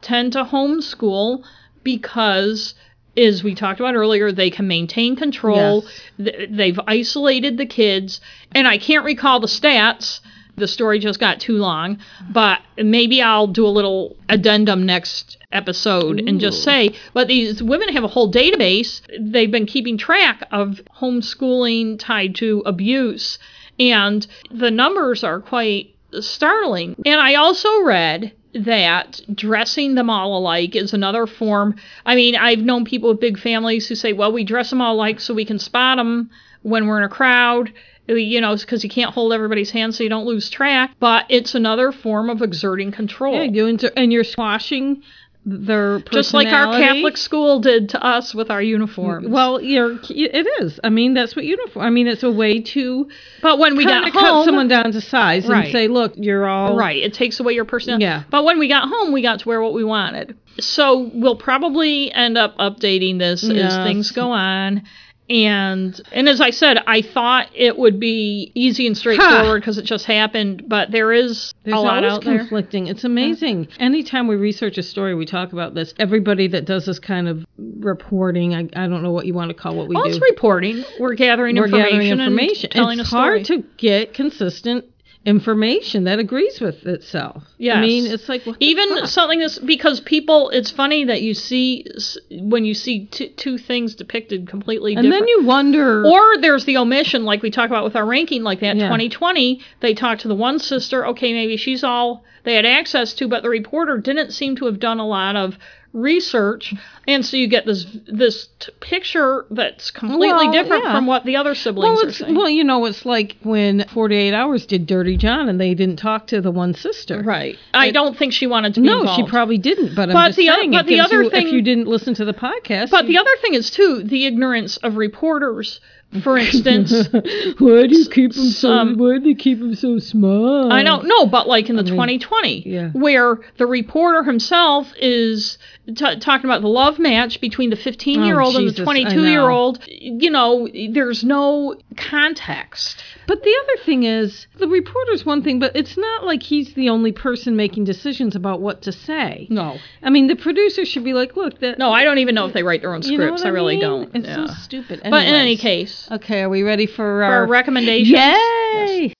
tend to homeschool because. As we talked about earlier, they can maintain control. Yes. Th- They've isolated the kids, and I can't recall the stats. The story just got too long, but maybe I'll do a little addendum next episode and just say, but these women have a whole database. They've been keeping track of homeschooling tied to abuse, and the numbers are quite startling. And I also read that dressing them all alike is another form. I mean, I've known people with big families who say, well, we dress them all alike so we can spot them when we're in a crowd. You know, because you can't hold everybody's hand so you don't lose track. But it's another form of exerting control. Yeah, you inter- and you're squashing their Just like our. Catholic school did to us with our uniforms. Well, you're, it is. I mean, that's what uniform. I mean, it's a way to but when we got of cut home, someone down to size Right. and say, "Look, you're all Right. It takes away your personality. Yeah. But when we got home, we got to wear what we wanted. So we'll probably end up updating this as things go on. And and as I said, I thought it would be easy and straightforward because it just happened. But there is There's a lot out there. conflicting. It's amazing. Anytime we research a story, we talk about this. Everybody that does this kind of reporting, I, I don't know what you want to call what we Well, do. it's reporting. We're gathering We're information, gathering information. it's a story. hard to get consistent information that agrees with itself. Yes. I mean, it's like even fuck? something that's because people. It's funny that you see when you see t- two things depicted completely different and different. then you wonder. Or there's the omission, like we talk about with our ranking, like that Yeah. 2020. They talked to the one sister. Okay, maybe she's all they had access to, but the reporter didn't seem to have done a lot of research, and so you get this this t- picture that's completely Well, different yeah. from what the other siblings well, are saying. well, you know, it's like when 48 Hours did Dirty John and they didn't talk to the one sister. right. I don't think she wanted to be No, involved. she probably didn't. But I'm But the saying, but the other you, thing- if you didn't listen to the podcast, But the other thing is too the ignorance of reporters. For instance, why do you keep them so? um, why do they keep them so small? I don't know, but like in the 2020, yeah. where the reporter himself is t- talking about the love match between the 15 year old Oh, and the 22 year old, you know, there's no context. But the other thing is, the reporter's one thing, but it's not like he's the only person making decisions about what to say. No. I mean, the producer should be like, look, that. No, I don't even know if they write their own scripts. I really mean? don't. It's Yeah. so stupid. But in any Anyways. Okay, are we ready for for our recommendations. Yay!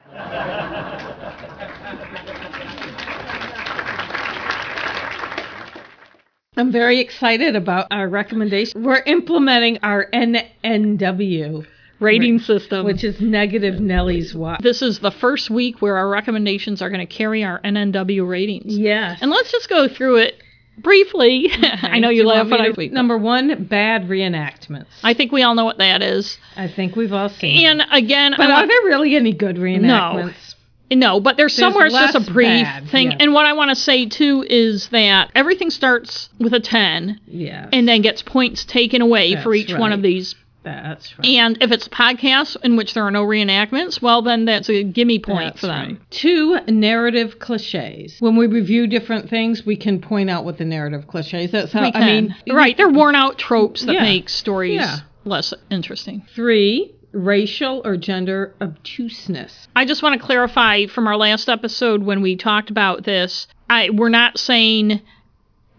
I'm very excited about our recommendation. We're implementing our NNW, Rating system. which is negative Nellie's watch. this is the first week where our recommendations are going to carry our NNW ratings. Yes. And let's just go through it briefly. I know Do you, laugh want when I to- Number one, bad reenactments. I think we all know what that is. I think we've all seen. And again, but I are there really any good reenactments? no, No, but there's somewhere it's just a brief bad, thing. yes. And what I want to say too is that everything starts with a 10 Yes. and then gets points taken away for That's each one of these. That's right. And if it's a podcast in which there are no reenactments, well, then that's a gimme point That's for them. right. Two narrative cliches. When we review different things, we can point out what the narrative cliches. That's how. I mean. right, they're worn out tropes that Yeah. make stories Yeah. less interesting. Three, racial or gender obtuseness. I just want to clarify from our last episode when we talked about this. I we're not saying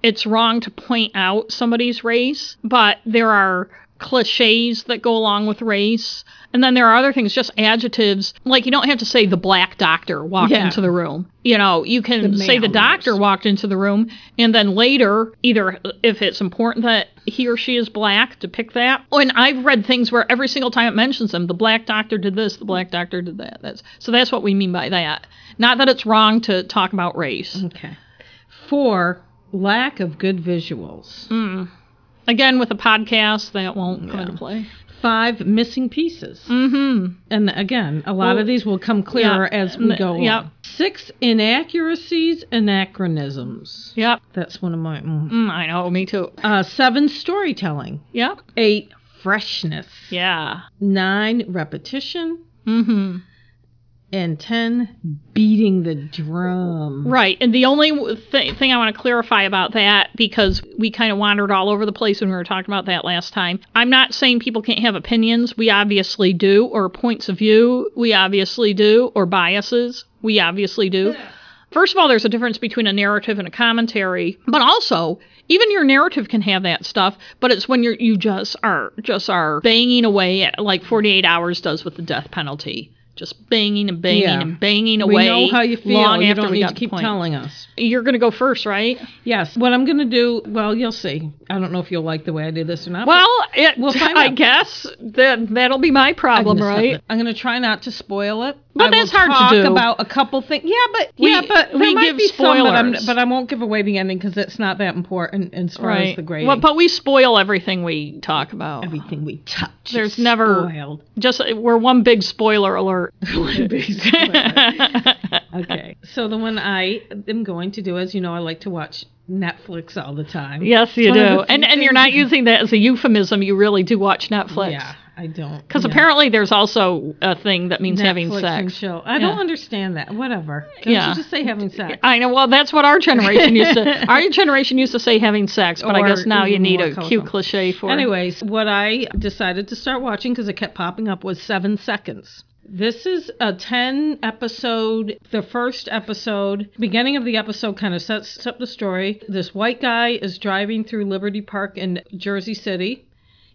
it's wrong to point out somebody's race, but there are cliches that go along with race. And then there are other things, just adjectives. Like you don't have to say the black doctor walked Yeah. into the room. You know, you can The say the doctor walked into the room, and then later, either if it's important that he or she is black, depict that. Oh, and I've read things where every single time it mentions them, the black doctor did this, the black doctor did that. That's so that's what we mean by that. Not that it's wrong to talk about race. Okay. Four, lack of good visuals. Mm. Again, with a podcast, that won't come into play. Five, missing pieces. Mm-hmm. And again, a lot Well, of these will come clearer yeah, as we go yep. on. Six, inaccuracies, anachronisms. Yep. That's one of my. mm. Mm, I know. Me too. Uh, seven, storytelling. Yep. Eight, freshness. Yeah. Nine, repetition. Mm-hmm. And ten, beating the drum. Right. And the only th- thing I want to clarify about that, because we kind of wandered all over the place when we were talking about that last time, I'm not saying people can't have opinions. We obviously do. Or points of view. We obviously do. Or biases. We obviously do. First of all, there's a difference between a narrative and a commentary, but also even your narrative can have that stuff. But it's when you're you just are just are banging away at, like 48 hours does with the death penalty, just banging and banging Yeah. and banging away. We know how you feel. Long you after don't we need to keep telling us. You're gonna go first, right? Yes. What I'm going to do, well, you'll see. I don't know if you'll like the way I do this or not. Well, it, We'll find I out. guess that that'll be my problem, right? I'm going to try not to spoil it. But I that's hard to talk do. about a couple things. Yeah, but We- yeah, but there we might give be some, but, spoilers. but I won't give away the ending because it's not that important as far as the grading. Well, but we spoil everything we talk about. Everything we touch, There's never- spoiled. Just we're one big spoiler alert. okay. So the one I am going to do, as you know, I like to watch Netflix all the time. Yes, you one do. And and you're not using that as a euphemism. You really do watch Netflix. Yeah, I don't. Because yeah. apparently there's also a thing that means having Netflix and sex. chill. I don't understand that. Whatever. Don't Yeah. you just say having sex? I know. Well, that's what our generation used to. Our generation used to say having sex, but I guess now you need a cute cliche for. It. Anyways, what I decided to start watching because it kept popping up was Seven Seconds. This is a 10 episode, the first episode, beginning of the episode kind of sets up the story. This white guy is driving through Liberty Park in Jersey City.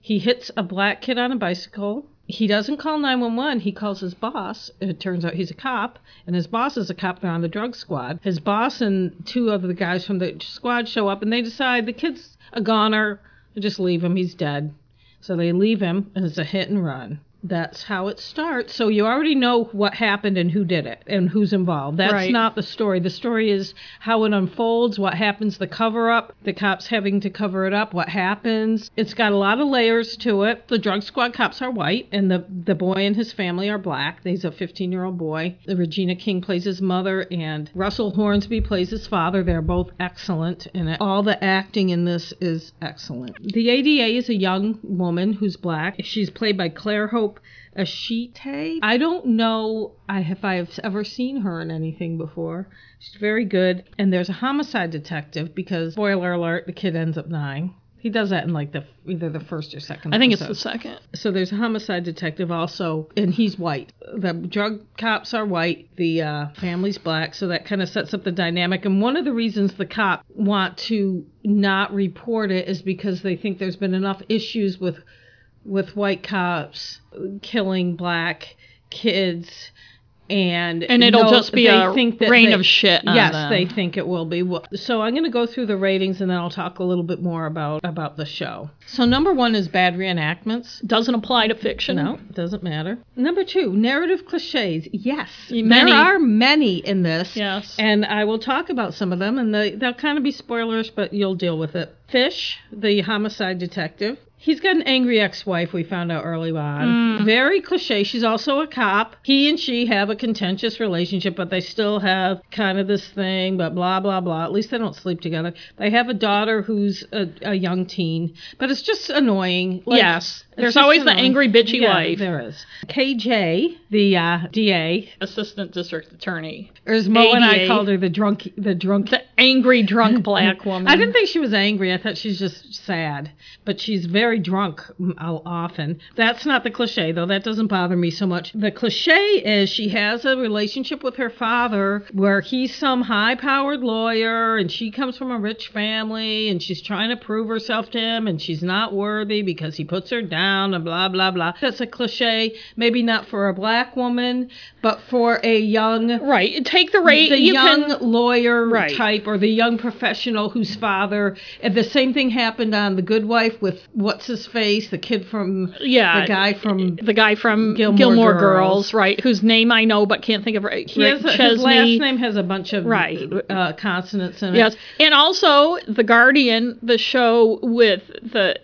He hits a black kid on a bicycle. He doesn't call 911. He calls his boss. It turns out he's a cop, and his boss is a cop. They're on the drug squad. His boss and two of the guys from the squad show up, and they decide the kid's a goner. Just leave him. He's dead. So they leave him, and it's a hit and run. That's how it starts. So you already know what happened and who did it and who's involved. That's Right. not the story. The story is how it unfolds, what happens, the cover up, the cops having to cover it up, what happens. It's got a lot of layers to it. The drug squad cops are white, and the the boy and his family are black. He's a 15 year old boy. Regina King plays his mother, and Russell Hornsby plays his father. They're both excellent, and all the acting in this is excellent. The ADA is a young woman who's black. She's played by Clare Hope Ashitey. I don't know if I've ever seen her in anything before. She's very good. And there's a homicide detective because, spoiler alert, the kid ends up dying. He does that in like the either the first or second. I think it's the second. So there's a homicide detective also, and he's white. The drug cops are white. The uh, family's black, so that kind of sets up the dynamic. And one of the reasons the cop want to not report it is because they think there's been enough issues with with white cops killing black kids. And And it'll no- just be a think that rain they- of shit on Yes, them. they think it will be. So I'm going to go through the ratings and then I'll talk a little bit more about about the show. So number one is bad reenactments. Doesn't apply to fiction. No, it doesn't matter. Number two, narrative cliches. Yes, Many. there are many in this. Yes. and I will talk about some of them, and they, they'll kind of be spoilers, but you'll deal with it. Fish, the homicide detective. He's got an angry ex-wife. We found out early on. Mm. Very cliche. She's also a cop. He and she have a contentious relationship, but they still have kind of this thing. But blah blah blah. At least they don't sleep together. They have a daughter who's a, a young teen, but it's just annoying. Like, yes. There's always the angry, bitchy Yeah, wife. There is. KJ, the uh, DA, Assistant district attorney. or as Moe and I called her, the drunk, the drunk. The angry, drunk black woman. I didn't think she was angry. I thought she's just sad, but she's very drunk often. That's not the cliche, though. That doesn't bother me so much. The cliche is she has a relationship with her father where he's some high powered lawyer and she comes from a rich family and she's trying to prove herself to him and she's not worthy because he puts her down and blah, blah, blah. That's a cliche. Maybe not for a black woman, but for a young Right. Take the rate. the you young can. lawyer Right. type or the young professional whose father and the same thing happened on the good wife with what's his face the kid from Yeah. the guy from The guy from Gilmore Gilmore, Girls. Girls. right? Whose name I know but can't think of. Right. he has a, his last name has a bunch of Right. uh, consonants in it Yes, and also The Guardian, the show with the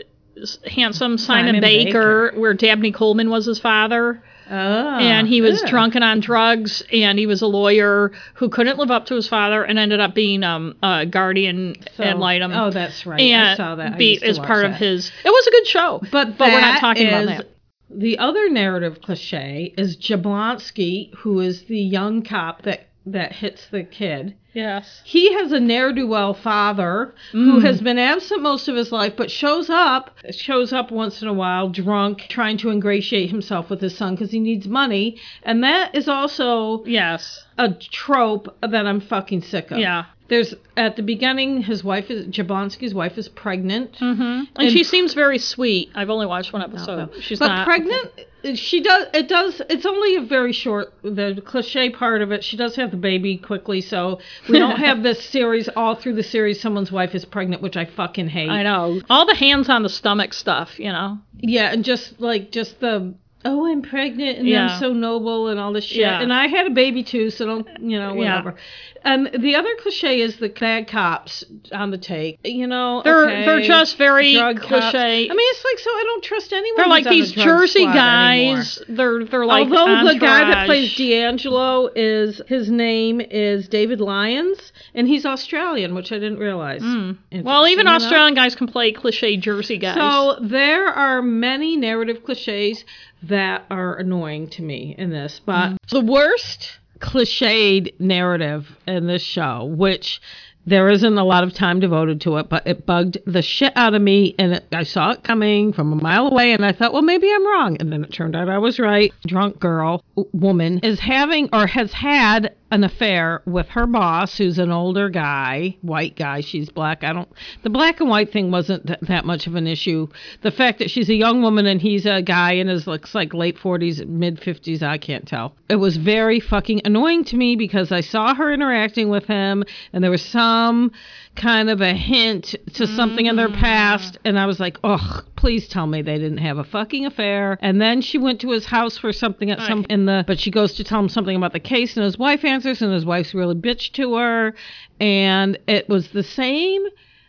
handsome Simon, Simon Baker, where Dabney Coleman was his father, Ah, and he was yeah. drunk and on drugs, and he was a lawyer who couldn't live up to his father, and ended up being um a guardian So- ad litem. oh that's right and I saw that be, as part of his. It was a good show, But, but we're not that talking about that. The other narrative cliche is Jablonski, who is the young cop that that hits the kid. Yes. He has a ne'er do well father who mm. has been absent most of his life, but shows up, shows up once in a while, drunk, trying to ingratiate himself with his son because he needs money. And that is also Yes. a trope that I'm fucking sick of. Yeah. There's at the beginning, his wife is Jablonski's wife is pregnant. Mm-hmm. And, she seems very sweet. I've only watched one episode. She's but not pregnant. She does. It does. It's only a very short. The cliche part of it. She does have the baby quickly, so we don't have this series all through the series. Someone's wife is pregnant, which I fucking hate. I know all the hands on the stomach stuff. You know. Yeah, and just like just the oh, I'm pregnant and Yeah. I'm so noble and all this shit. Yeah. And I had a baby too, so don't, you know, Yeah. whatever. And the other cliche is the bad cops on the take. You know, They're okay, they're just very drug cops. cliche. I mean, it's like, so I don't trust anyone. they're like on the these Jersey squad anymore. guys. They're they're like Although the guy that plays DiAngelo is his name is David Lyons, and he's Australian, which I didn't realize. Hmm. Well, even Interesting enough. Australian guys can play cliche Jersey guys. So there are many narrative cliches that are annoying to me in this, but Mm. the worst cliched narrative in this show, which there isn't a lot of time devoted to it, but it bugged the shit out of me, and it, I saw it coming from a mile away, and I thought, well, maybe I'm wrong, and then it turned out I was right. Drunk girl, woman, is having or has had an affair with her boss, who's an older guy, white guy. She's black. I don't. The black and white thing wasn't th- that much of an issue. The fact that she's a young woman and he's a guy in his looks like late forties, mid fifties, I can't tell. It was very fucking annoying to me because I saw her interacting with him, and there was some kind of a hint to something in their mm. past, and I was like, oh, please tell me they didn't have a fucking affair. And then she went to his house for something at some in the, but she goes to tell him something about the case, and his wife answers, and his wife's really bitch to her, and it was the same.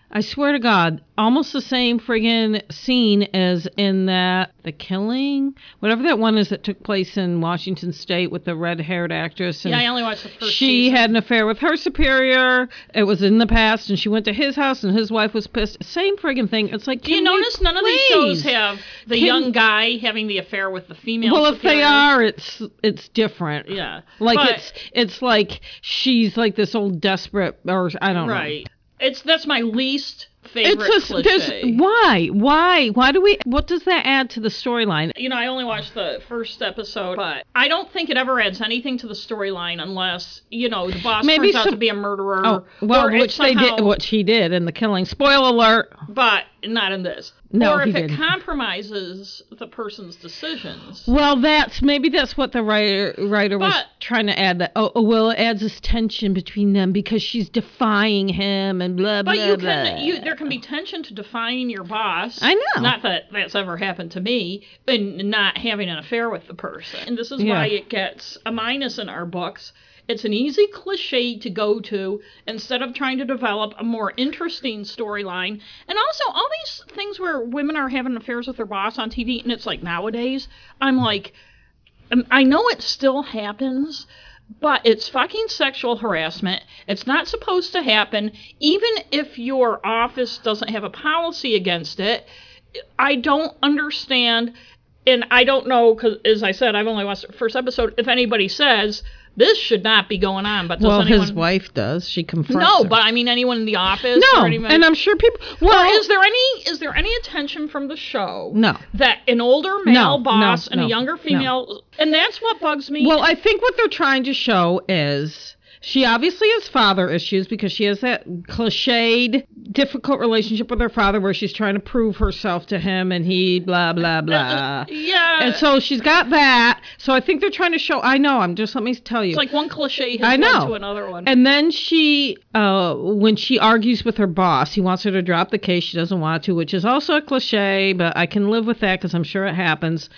I swear to God, almost the same friggin' scene as in that the killing, whatever that one is that took place in Washington State with the red-haired actress. And yeah, I only watched the first. she season. had an affair with her superior. It was in the past, and she went to his house, and his wife was pissed. Same friggin' thing. It's like, Do you notice none of these shows have the Can- young guy having the affair with the female? Well, if they are, it's it's different. yeah, Like But- it's it's like she's like this old desperate, or I don't know. right. It's that's my least favorite It's a cliche. why why why do we what does that add to the storyline? you know, I only watched the first episode, but I don't think it ever adds anything to the storyline unless you know the boss Maybe turns out to be a murderer. Oh well, which they did, which he did in the killing. Spoiler alert. but not in this. No, or if it compromises the person's decisions. Well, that's maybe that's what the writer writer was trying to add. That oh, oh, well, it adds this tension between them because she's defying him and blah blah blah. But you blah. can, you there can be tension to defying your boss. I know. Not that that's ever happened to me, and not having an affair with the person. And this is Yeah. why it gets a minus in our books. It's an easy cliche to go to instead of trying to develop a more interesting storyline. And also, all these things where women are having affairs with their boss on TV, and it's like nowadays, I'm like, um, I know it still happens, but it's fucking sexual harassment. It's not supposed to happen. Even if your office doesn't have a policy against it, I don't understand. And I don't know, because as I said, I've only watched the first episode. If anybody says this should not be going on, but does well, anyone? his wife does. She confronts. no, her. but I mean anyone in the office. no, or anyone, and I'm sure people. Well, or is there any is there any attention from the show? No. That an older male No, boss no, and no, a younger female, and that's what bugs me. Well, I think what they're trying to show is she obviously has father issues because she has that cliched, difficult relationship with her father where she's trying to prove herself to him and he blah, blah, blah. yeah, And so she's got that. So I think they're trying to show. I know. I'm just let me tell you. It's like one cliche has I led to another one. And then she, uh, when she argues with her boss, he wants her to drop the case. She doesn't want to, which is also a cliche, but I can live with that because I'm sure it happens.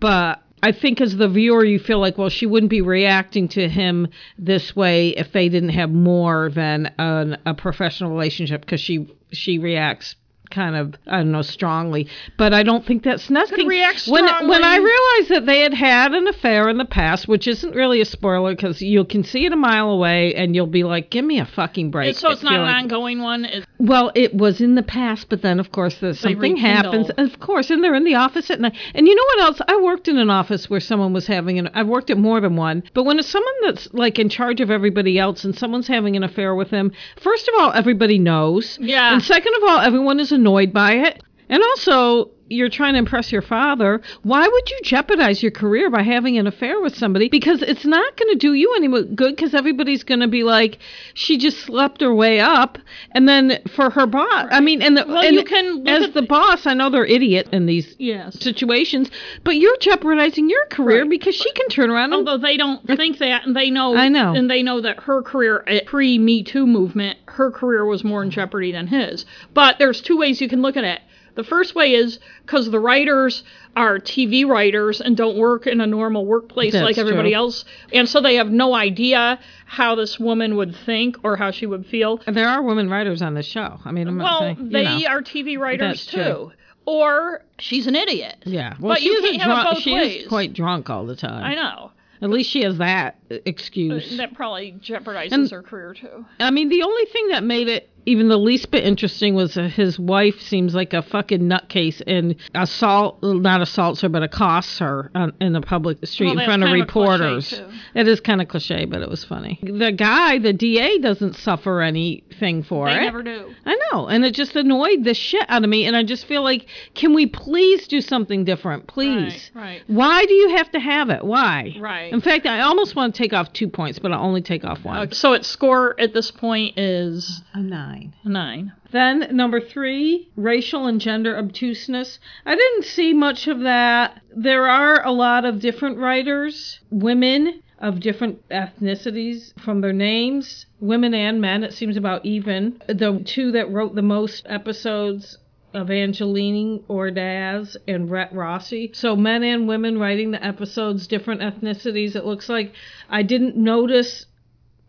But I think as the viewer, you feel like, well, she wouldn't be reacting to him this way if they didn't have more than an, a professional relationship because she she reacts kind of I don't know strongly, but I don't think that's necessary. react when when I realized that they had had an affair in the past, which isn't really a spoiler because you can see it a mile away and you'll be like, "Give me a fucking break." so it's not an like- ongoing one. It's, well, it was in the past, but then of course there's something rekindle. happens. Of course, and they're in the office at night. And you know what else? I worked in an office where someone was having an. I've worked at more than one, but when it's someone that's like in charge of everybody else and someone's having an affair with him, first of all, everybody knows. Yeah. And second of all, everyone is annoyed by it. And also, you're trying to impress your father. Why would you jeopardize your career by having an affair with somebody? Because it's not going to do you any good because everybody's going to be like, she just slept her way up. And then for her boss, I mean, and, the, Well, and you can as at the boss, I know they're idiot in these yes. situations, but you're jeopardizing your career because she can turn around and Although they don't think that, and they know, I know. and they know that her career eh, at pre Me Too movement, her career was more in jeopardy than his. But there's two ways you can look at it. The first way is because the writers are TV writers and don't work in a normal workplace That's like everybody true. else. And so they have no idea how this woman would think or how she would feel. And there are women writers on the show. I mean, I'm not Well, saying they know. are TV writers That's too. true. Or she's an idiot. Yeah. Well, But she you isn't can't have it drunk. both She ways. is quite drunk all the time. I know. At least she has that uh, excuse. That probably jeopardizes And- her career too. I mean, the only thing that made it even the least bit interesting was uh, his wife seems like a fucking nutcase and assault, not assaults her, but accosts her on, in the public street Well, in front of kind of reporters. It is kind of cliche, but it was funny. The guy, the DA, doesn't suffer anything for They it. never do. I know, and it just annoyed the shit out of me. And I just feel like, can we please do something different, please? Right, right. Why do you have to have it? Why? Right. In fact, I almost want to take off two points, but I'll only take off one. Okay, so its score at this point is A nine. Nine. Then number three, racial and gender obtuseness. I didn't see much of that. There are a lot of different writers, women of different ethnicities from their names, women and men. It seems about even. The two that wrote the most episodes Evangeline Ordaz and Rhett Rossi. So men and women writing the episodes, different ethnicities. It looks like I didn't notice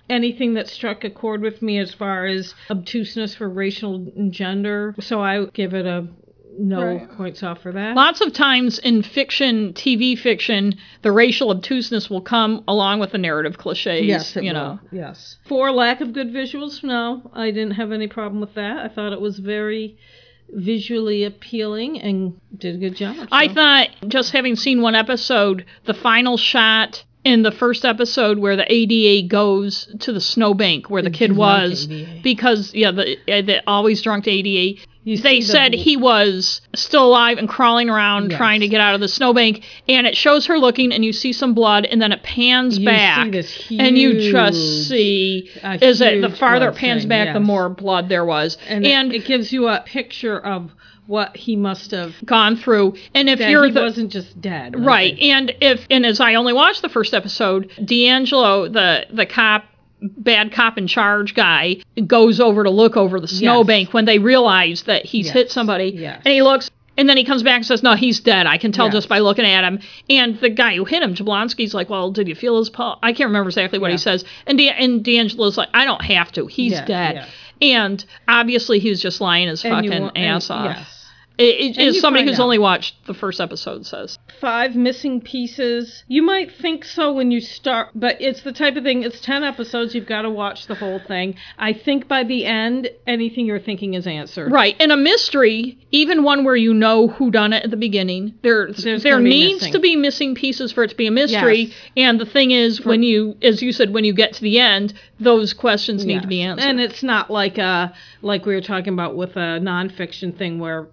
anything that struck a chord with me as far as obtuseness for racial and gender. So I give it a no Right. points off for that. Lots of times in fiction, TV fiction, the racial obtuseness will come along with the narrative cliches. Yes, it you will. know. Yes. For lack of good visuals, no, I didn't have any problem with that. I thought it was very visually appealing and did a good job. I thought just having seen one episode, the final shot in the first episode where the ADA goes to the snowbank where the, kid was ADA. because yeah the, uh, the always drunk ADA You they the said he was still alive and crawling around Yes. trying to get out of the snowbank and it shows her looking and you see some blood and then it pans You back see this and you just see is it the farther it pans stain, back the more blood there was and, and, it, it gives you a picture of what he must have. gone through and if you're he the wasn't just dead, I Right. think. And if and as I only watched the first episode, DiAngelo, the the cop bad cop in charge guy goes over to look over the snowbank when they realize that he's Yes. hit somebody Yes. and he looks and then he comes back and says, "No, he's dead. I can tell Yes. just by looking at him." And the guy who hit him, Jablonski's like, "Well, did you feel his pulse?" I can't remember exactly what Yeah. he says. And De- and DiAngelo's like, "I don't have to. He's Yes, dead." yes. And obviously, he was just lying his And you fucking wa- and- ass off. Yes. It, it, as somebody who's out. only watched the first episode says. five missing pieces. You might think so when you start, but it's the type of thing. It's ten episodes. You've got to watch the whole thing. I think by the end, anything you're thinking is answered. Right. In a mystery, even one where you know who done it at the beginning, there There's there gonna be needs to be missing pieces for it to be a mystery. Yes. And the thing is, when you, as you said, when you get to the end, those questions need to be answered. And it's not like a like we were talking about with a nonfiction thing where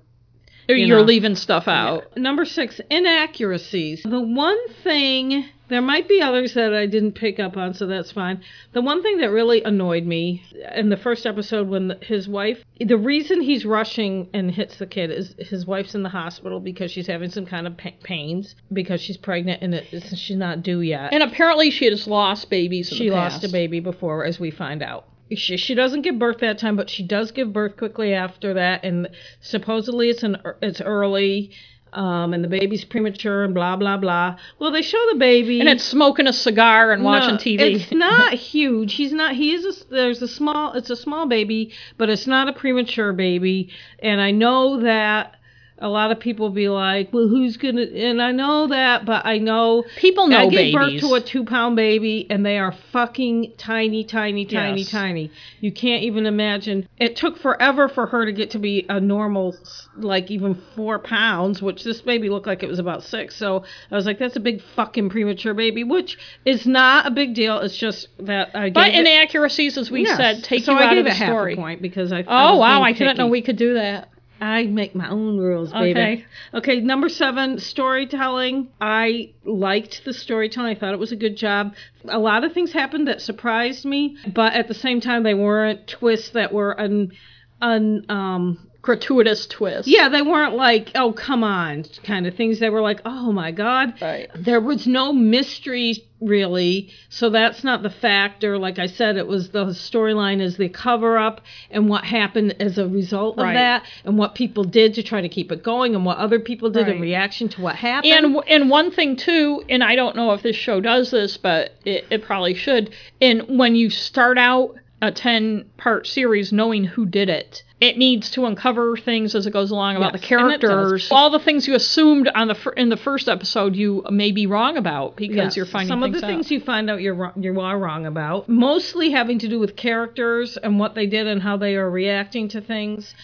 You're know. leaving stuff out. Number six, inaccuracies. The one thing, there might be others that I didn't pick up on, so that's fine. The one thing that really annoyed me in the first episode when his wife, the reason he's rushing and hits the kid is his wife's in the hospital because she's having some kind of pains because she's pregnant and it, she's not due yet. And apparently, she has lost babies. She lost a baby before, as we find out. She, she doesn't give birth that time, but she does give birth quickly after that, and supposedly it's an it's early, um, and the baby's premature, and blah blah blah. Well, they show the baby, And it's smoking a cigar and watching TV. It's not huge. He's not. He is. A, there's a small. It's a small baby, but it's not a premature baby. And I know that a lot of people be like, "Well, who's gonna?" And I know that, but I know People know I gave babies. birth to a two pound baby, and they are fucking tiny, tiny, tiny, Yes. tiny. You can't even imagine. It took forever for her to get to be a normal, like even four pounds, which this baby looked like it was about six. So I was like, that's a big fucking premature baby, which is not a big deal. It's just that I but inaccuracies, as we Yes. said, take so you I out of the story. a point because I. Oh, I Oh was wow! I didn't know we could do that. I make my own rules, baby. Okay. Okay, number seven, storytelling. I liked the storytelling. I thought it was a good job. A lot of things happened that surprised me, but at the same time, they weren't twists that were un, un um, gratuitous twist. Yeah, they weren't like, oh, come on, kind of things. They were like, oh my God. Right. There was no mystery really, so that's not the factor. Like I said, it was the storyline is the cover up and what happened as a result of that, and what people did to try to keep it going, and what other people did in reaction to what happened. And and one thing too, and I don't know if this show does this, but it, it probably should. And when you start out a ten part series knowing who did it, it needs to uncover things as it goes along about Yes, the and it does. characters. All the things you assumed on the fir- in the first episode, you may be wrong about because Yes, you're finding some of the out. things you find out you're you are wrong about, mostly having to do with characters and what they did and how they are reacting to things.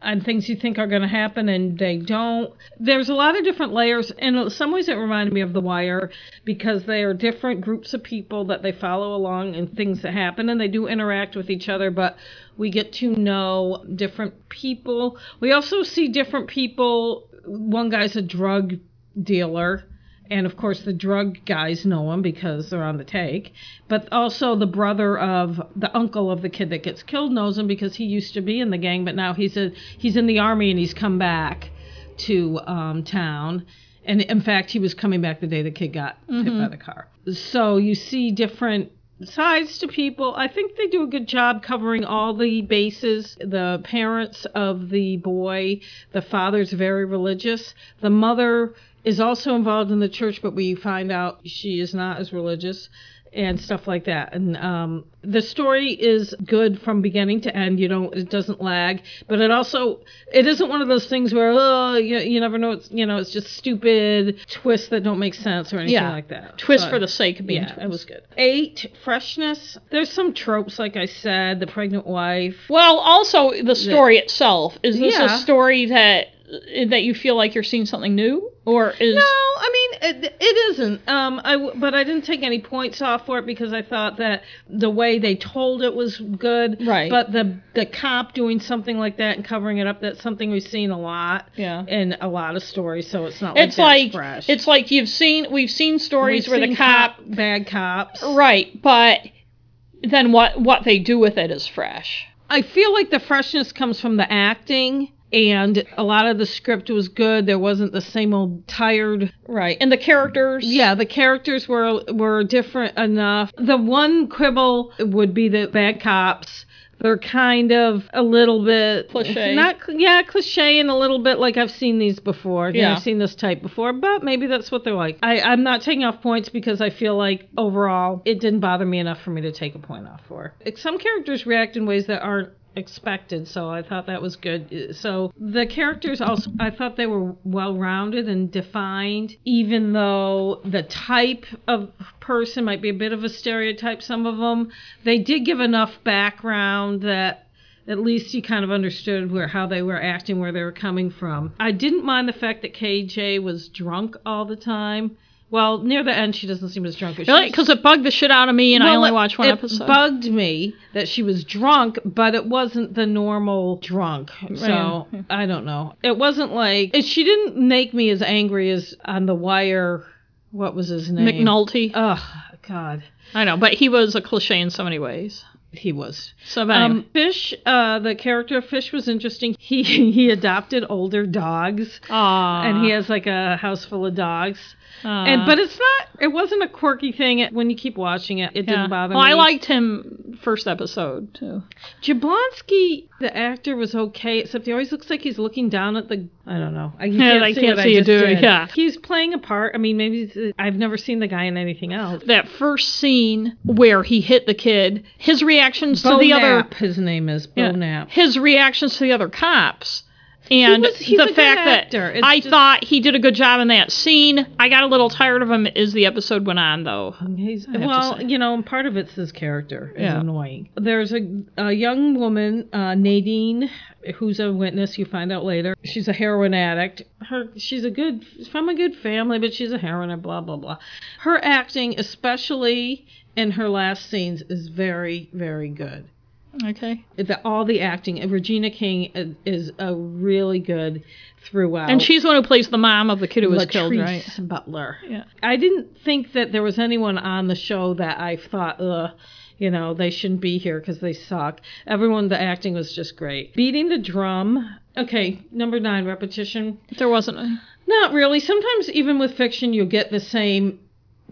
And things you think are going to happen and they don't. There's a lot of different layers. In some ways, it reminded me of The Wire because they are different groups of people that they follow along and things that happen and they do interact with each other, but we get to know different people. We also see different people. One guy's a drug dealer and of course the drug guys know him because they're on the take but also the brother of the uncle of the kid that gets killed knows him because he used to be in the gang but now he's a he's in the army and he's come back to um, town and in fact he was coming back the day the kid got hit by the car so you see different sides to people. I think they do a good job covering all the bases. The parents of the boy, the father's very religious. The mother is also involved in the church, but we find out she is not as religious and stuff like that. And um, the story is good from beginning to end. You don't, it doesn't lag, but it also, it isn't one of those things where oh, you, you never know. It's you know, it's just stupid twists that don't make sense or anything Yeah. like that. Twist So- for the sake of being yeah, twist. it was good. Eight, freshness. There's some tropes, like I said, the pregnant wife. Well, also the story itself is this Yeah. a story that that you feel like you're seeing something new, or is No, I mean it, it isn't. Um, I but I didn't take any points off for it because I thought that the way they told it was good. Right. But the the cop doing something like that and covering it up that's something we've seen a lot. Yeah. In a lot of stories, so it's not like it's like fresh. it's like you've seen we've seen stories We've where seen the cop bad cops. right, but then what what they do with it is fresh. I feel like the freshness comes from the acting. And a lot of the script was good. There wasn't the same old tired Right, and the characters. Yeah, the characters were were different enough. The one quibble would be the bad cops. They're kind of a little bit Cliche. Not yeah, cliche and a little bit like I've seen these before. Yeah. I've seen this type before, but maybe that's what they're like. I, I'm not taking off points because I feel like overall it didn't bother me enough for me to take a point off for. Some characters react in ways that aren't expected, so I thought that was good. So the characters also, I thought they were well rounded and defined, even though the type of person might be a bit of a stereotype, some of them, they did give enough background that at least you kind of understood where how they were acting, where they were coming from. I didn't mind the fact that KJ was drunk all the time. Well, near the end, she doesn't seem as drunk as she Really? Because it bugged the shit out of me, and I only watched one it episode. It bugged me that she was drunk, but it wasn't the normal drunk. So I don't know. It wasn't like it, she didn't make me as angry as on the wire. What was his name? McNulty. Oh God, I know, but he was a cliche in so many ways. he was. So, anyway. Um, Fish, uh, the character of Fish was interesting. He he adopted older dogs, Aw. and he has like a house full of dogs. And but it's not. It wasn't a quirky thing. It, when you keep watching it, it Yeah. didn't bother well, me. I liked him first episode too. Jablonski, the actor, was okay, except he always looks like he's looking down at the. I don't know. I Yeah, can't I see can't what see you just do it, yeah. He's playing a part. I mean, maybe I've never seen the guy in anything else. That first scene where he hit the kid, his reactions Beau to the other his name is Beau Yeah. Knapp. his reactions to the other cops. And was- he's the a good fact actor. that It's I just- thought he did a good job in that scene. I got a little tired of him as the episode went on, though. He's, well, you know, part of it's his character is Yeah. annoying. There's a, a young woman, uh, Nadine, who's a witness. You find out later. She's a heroin addict. Her, she's a good from a good family, but she's a heroin and blah blah blah. Her acting, especially in her last scenes, is very very good. Okay. The, all the acting, Regina King is, is a really good throughout. And she's the one who plays the mom of the kid who was killed, right? Butler. Yeah. I didn't think that there was anyone on the show that I thought, ugh, you know, they shouldn't be here because they suck. Everyone, the acting was just great. Beating the drum. Okay, number nine, repetition. There wasn't a. Not really. Sometimes even with fiction, you'll get the same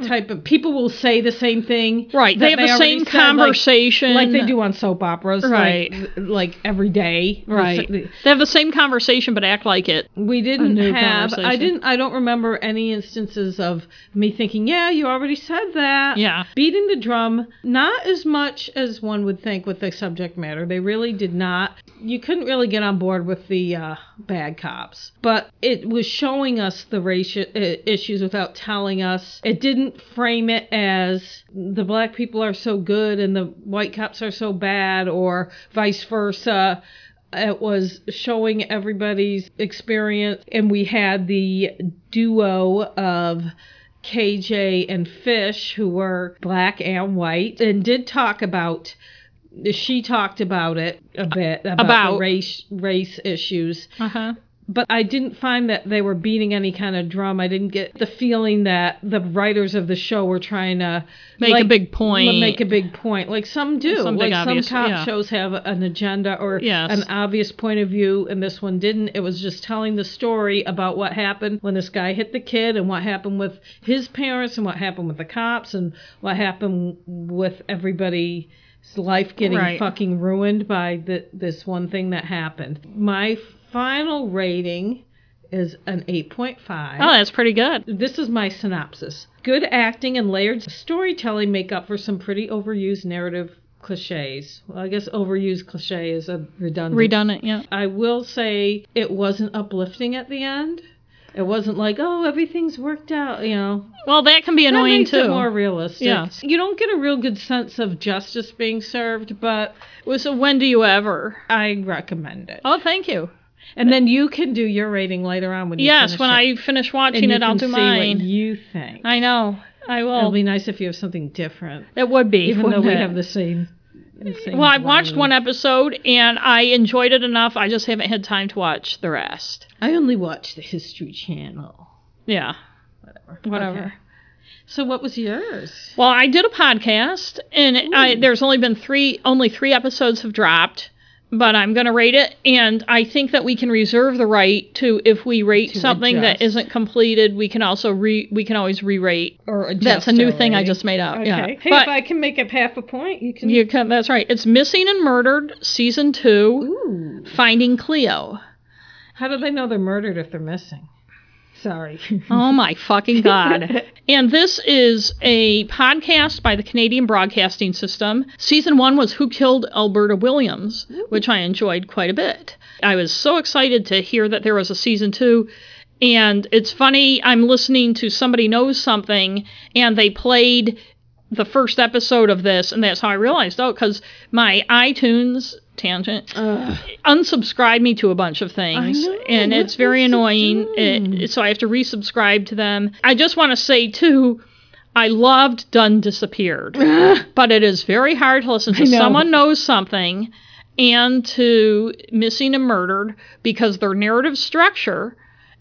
type of people will say the same thing. Right. They have the same said, conversation. like, they do on soap operas, Right. Like, like every day, Right. The- They have the same conversation, but act like it. We didn't have. I didn't. I don't remember any instances of me thinking, "Yeah, you already said that." Yeah. Beating the drum, not as much as one would think with the subject matter. They really did not. You couldn't really get on board with the uh, bad cops, but it was showing us the race uh, issues without telling us. It didn't frame it as the black people are so good and the white cops are so bad, or vice versa it was showing everybody's experience and we had the duo of KJ and Fish who were black and white and did talk about she talked about it a bit about, About- race race issues Uh huh. But I didn't find that they were beating any kind of drum. I didn't get the feeling that the writers of the show were trying to Make a big point. Make a big point, like some do. Some like obvious- some cop yeah. shows have an agenda or Yes. an obvious point of view, and this one didn't. It was just telling the story about what happened when this guy hit the kid, and what happened with his parents, and what happened with the cops, and what happened with everybody's life getting Right. fucking ruined by the, this one thing that happened. My final rating is an 8.5. Oh, that's pretty good. This is my synopsis. Good acting and layered storytelling make up for some pretty overused narrative cliches. Well, I guess overused cliche is a redundant. Redundant, yeah. I will say it wasn't uplifting at the end. It wasn't like, oh, everything's worked out, you know. Well, that can be annoying That makes too. it more realistic. Yeah. You don't get a real good sense of justice being served, but So when do you ever? I recommend it. Oh, thank you. And then you can do your rating later on when you Yes, finish when it. I finish watching it, I'll do see mine. what you think. I know. I will. It'll be nice if you have something different. it would be. even though we it? have the same. the same Well, I watched one episode and I enjoyed it enough. I just haven't had time to watch the rest. I only watched the History Channel. Yeah, Whatever. whatever. Okay. So what was yours? Well, I did a podcast, and I, there's only been three, only three episodes have dropped, but I'm going to rate it, and I think that we can reserve the right to, if we rate To something that adjust. isn't completed, we can also re, we can always re-rate. Or adjust. That's a new thing I just made up. Okay. Yeah, Hey, if I can make up half a point, you can. you can. That's right. It's Missing and Murdered, season two, Ooh. Finding Cleo. How do they know they're murdered if they're missing? Sorry. Oh my fucking god. and this is a podcast by the Canadian Broadcasting System. Season 1 was Who Killed Alberta Williams, which I enjoyed quite a bit. I was so excited to hear that there was a season 2 and it's funny I'm listening to somebody knows something and they played the first episode of this and that's how I realized oh cuz my iTunes tangent Ugh. unsubscribe me to a bunch of things know, and it's very annoying it, eh, so i have to resubscribe to them i just want to say too i loved done disappeared but it is very hard to listen to know. someone knows something and to missing and murdered because their narrative structure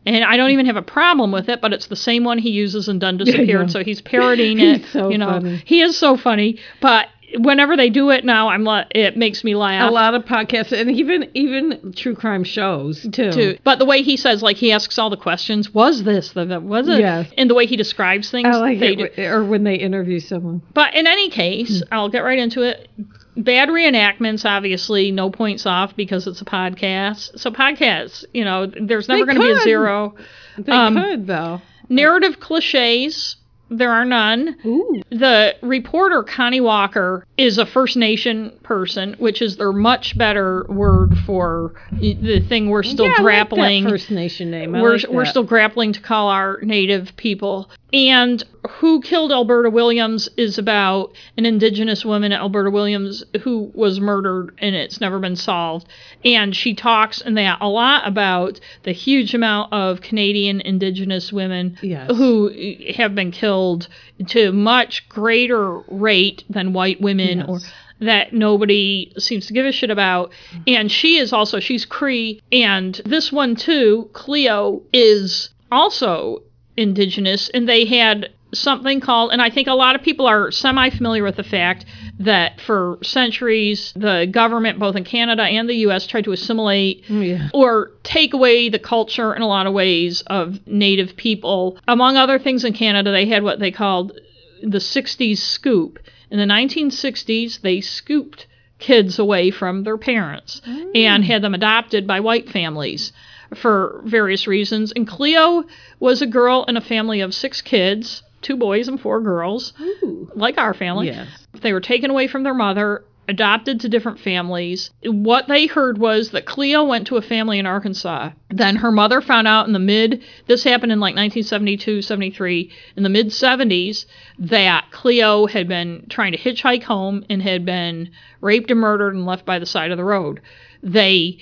and I don't even have a problem with it, but it's the same one he uses in Done Disappeared, so he's parodying it. So you know, funny. he is so funny. But whenever they do it now, I'm la- it makes me laugh. A lot of podcasts and even even true crime shows too. too. But the way he says, like he asks all the questions, was this the was it? Yes. And the way he describes things, I like it, do. or when they interview someone. But in any case, I'll get right into it. Bad reenactments, obviously, no points off because it's a podcast. So podcasts, you know, there's never going to be a zero. They Um, could though. Narrative cliches, there are none. Ooh. The reporter, Connie Walker, is a First Nation person, which is their much better word for the thing we're still yeah, I like that. First Nation name. I we're, like we're still grappling to call our native people. And Who Killed Alberta Williams is about an indigenous woman, Alberta Williams, who was murdered and it's never been solved. And she talks in that a lot about the huge amount of Canadian indigenous women Yes. who have been killed to much greater rate than white women Yes. or that nobody seems to give a shit about. And she is also, she's Cree. And this one too, Cleo, is also indigenous. And they had something called, and I think a lot of people are semi familiar with the fact that for centuries, the government, both in Canada and the US, tried to assimilate oh, Yeah. or take away the culture in a lot of ways of Native people. Among other things in Canada, they had what they called the 60s scoop. In the 1960s, they scooped kids away from their parents mm. and had them adopted by white families for various reasons. And Cleo was a girl in a family of six kids, two boys and four girls, Ooh. like our family. Yes. They were taken away from their mother, adopted to different families. What they heard was that Cleo went to a family in Arkansas. Then her mother found out in the mid, this happened in like 1972, 73, in the mid 70s, that Cleo had been trying to hitchhike home and had been raped and murdered and left by the side of the road. They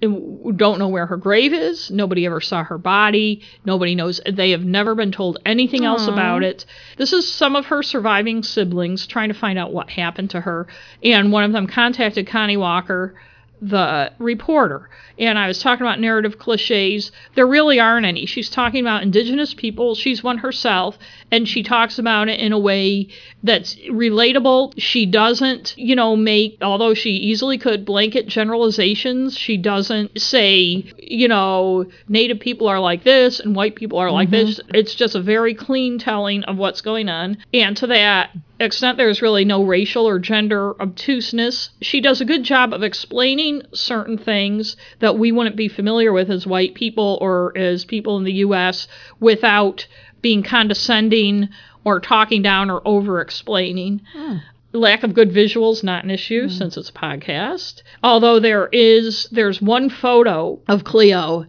don't know where her grave is. Nobody ever saw her body. Nobody knows. They have never been told anything else Aw. about it. This is some of her surviving siblings trying to find out what happened to her. And one of them contacted Connie Walker, the reporter. And I was talking about narrative cliches. There really aren't any. She's talking about indigenous people. She's one herself. And she talks about it in a way that's relatable. She doesn't, you know, make, although she easily could, blanket generalizations. She doesn't say, you know, Native people are like this and white people are like mm-hmm. this. It's just a very clean telling of what's going on. And to that extent, there's really no racial or gender obtuseness. She does a good job of explaining certain things that we wouldn't be familiar with as white people or as people in the U.S. without being condescending or talking down or over explaining. Hmm. Lack of good visuals not an issue hmm. since it's a podcast. Although there is there's one photo of Cleo,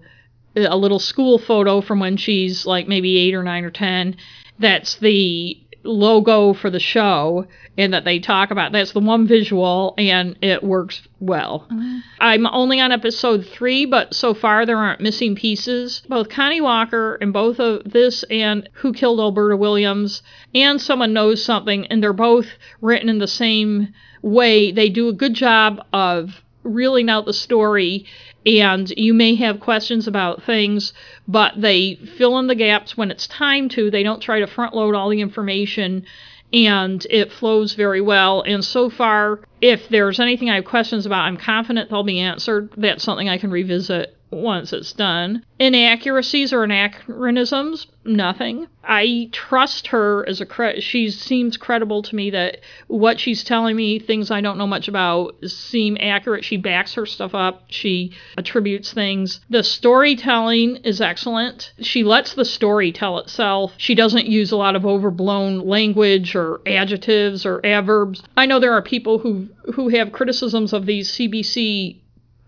a little school photo from when she's like maybe 8 or 9 or 10 that's the logo for the show and that they talk about that's the one visual and it works well. Mm-hmm. I'm only on episode 3 but so far there aren't missing pieces. Both Connie Walker and both of this and Who Killed Alberta Williams and Someone Knows Something and they're both written in the same way. They do a good job of reeling out the story and you may have questions about things but they fill in the gaps when it's time to. They don't try to front load all the information and it flows very well. And so far if there's anything i have questions about i'm confident they'll be answered. That's something i can revisit once it's done. Inaccuracies or anachronisms, nothing. I trust her as a cre- she seems credible to me that what she's telling me, things I don't know much about, seem accurate. She backs her stuff up. She attributes things. The storytelling is excellent. She lets the story tell itself. She doesn't use a lot of overblown language or adjectives or adverbs. I know there are people who who have criticisms of these CBC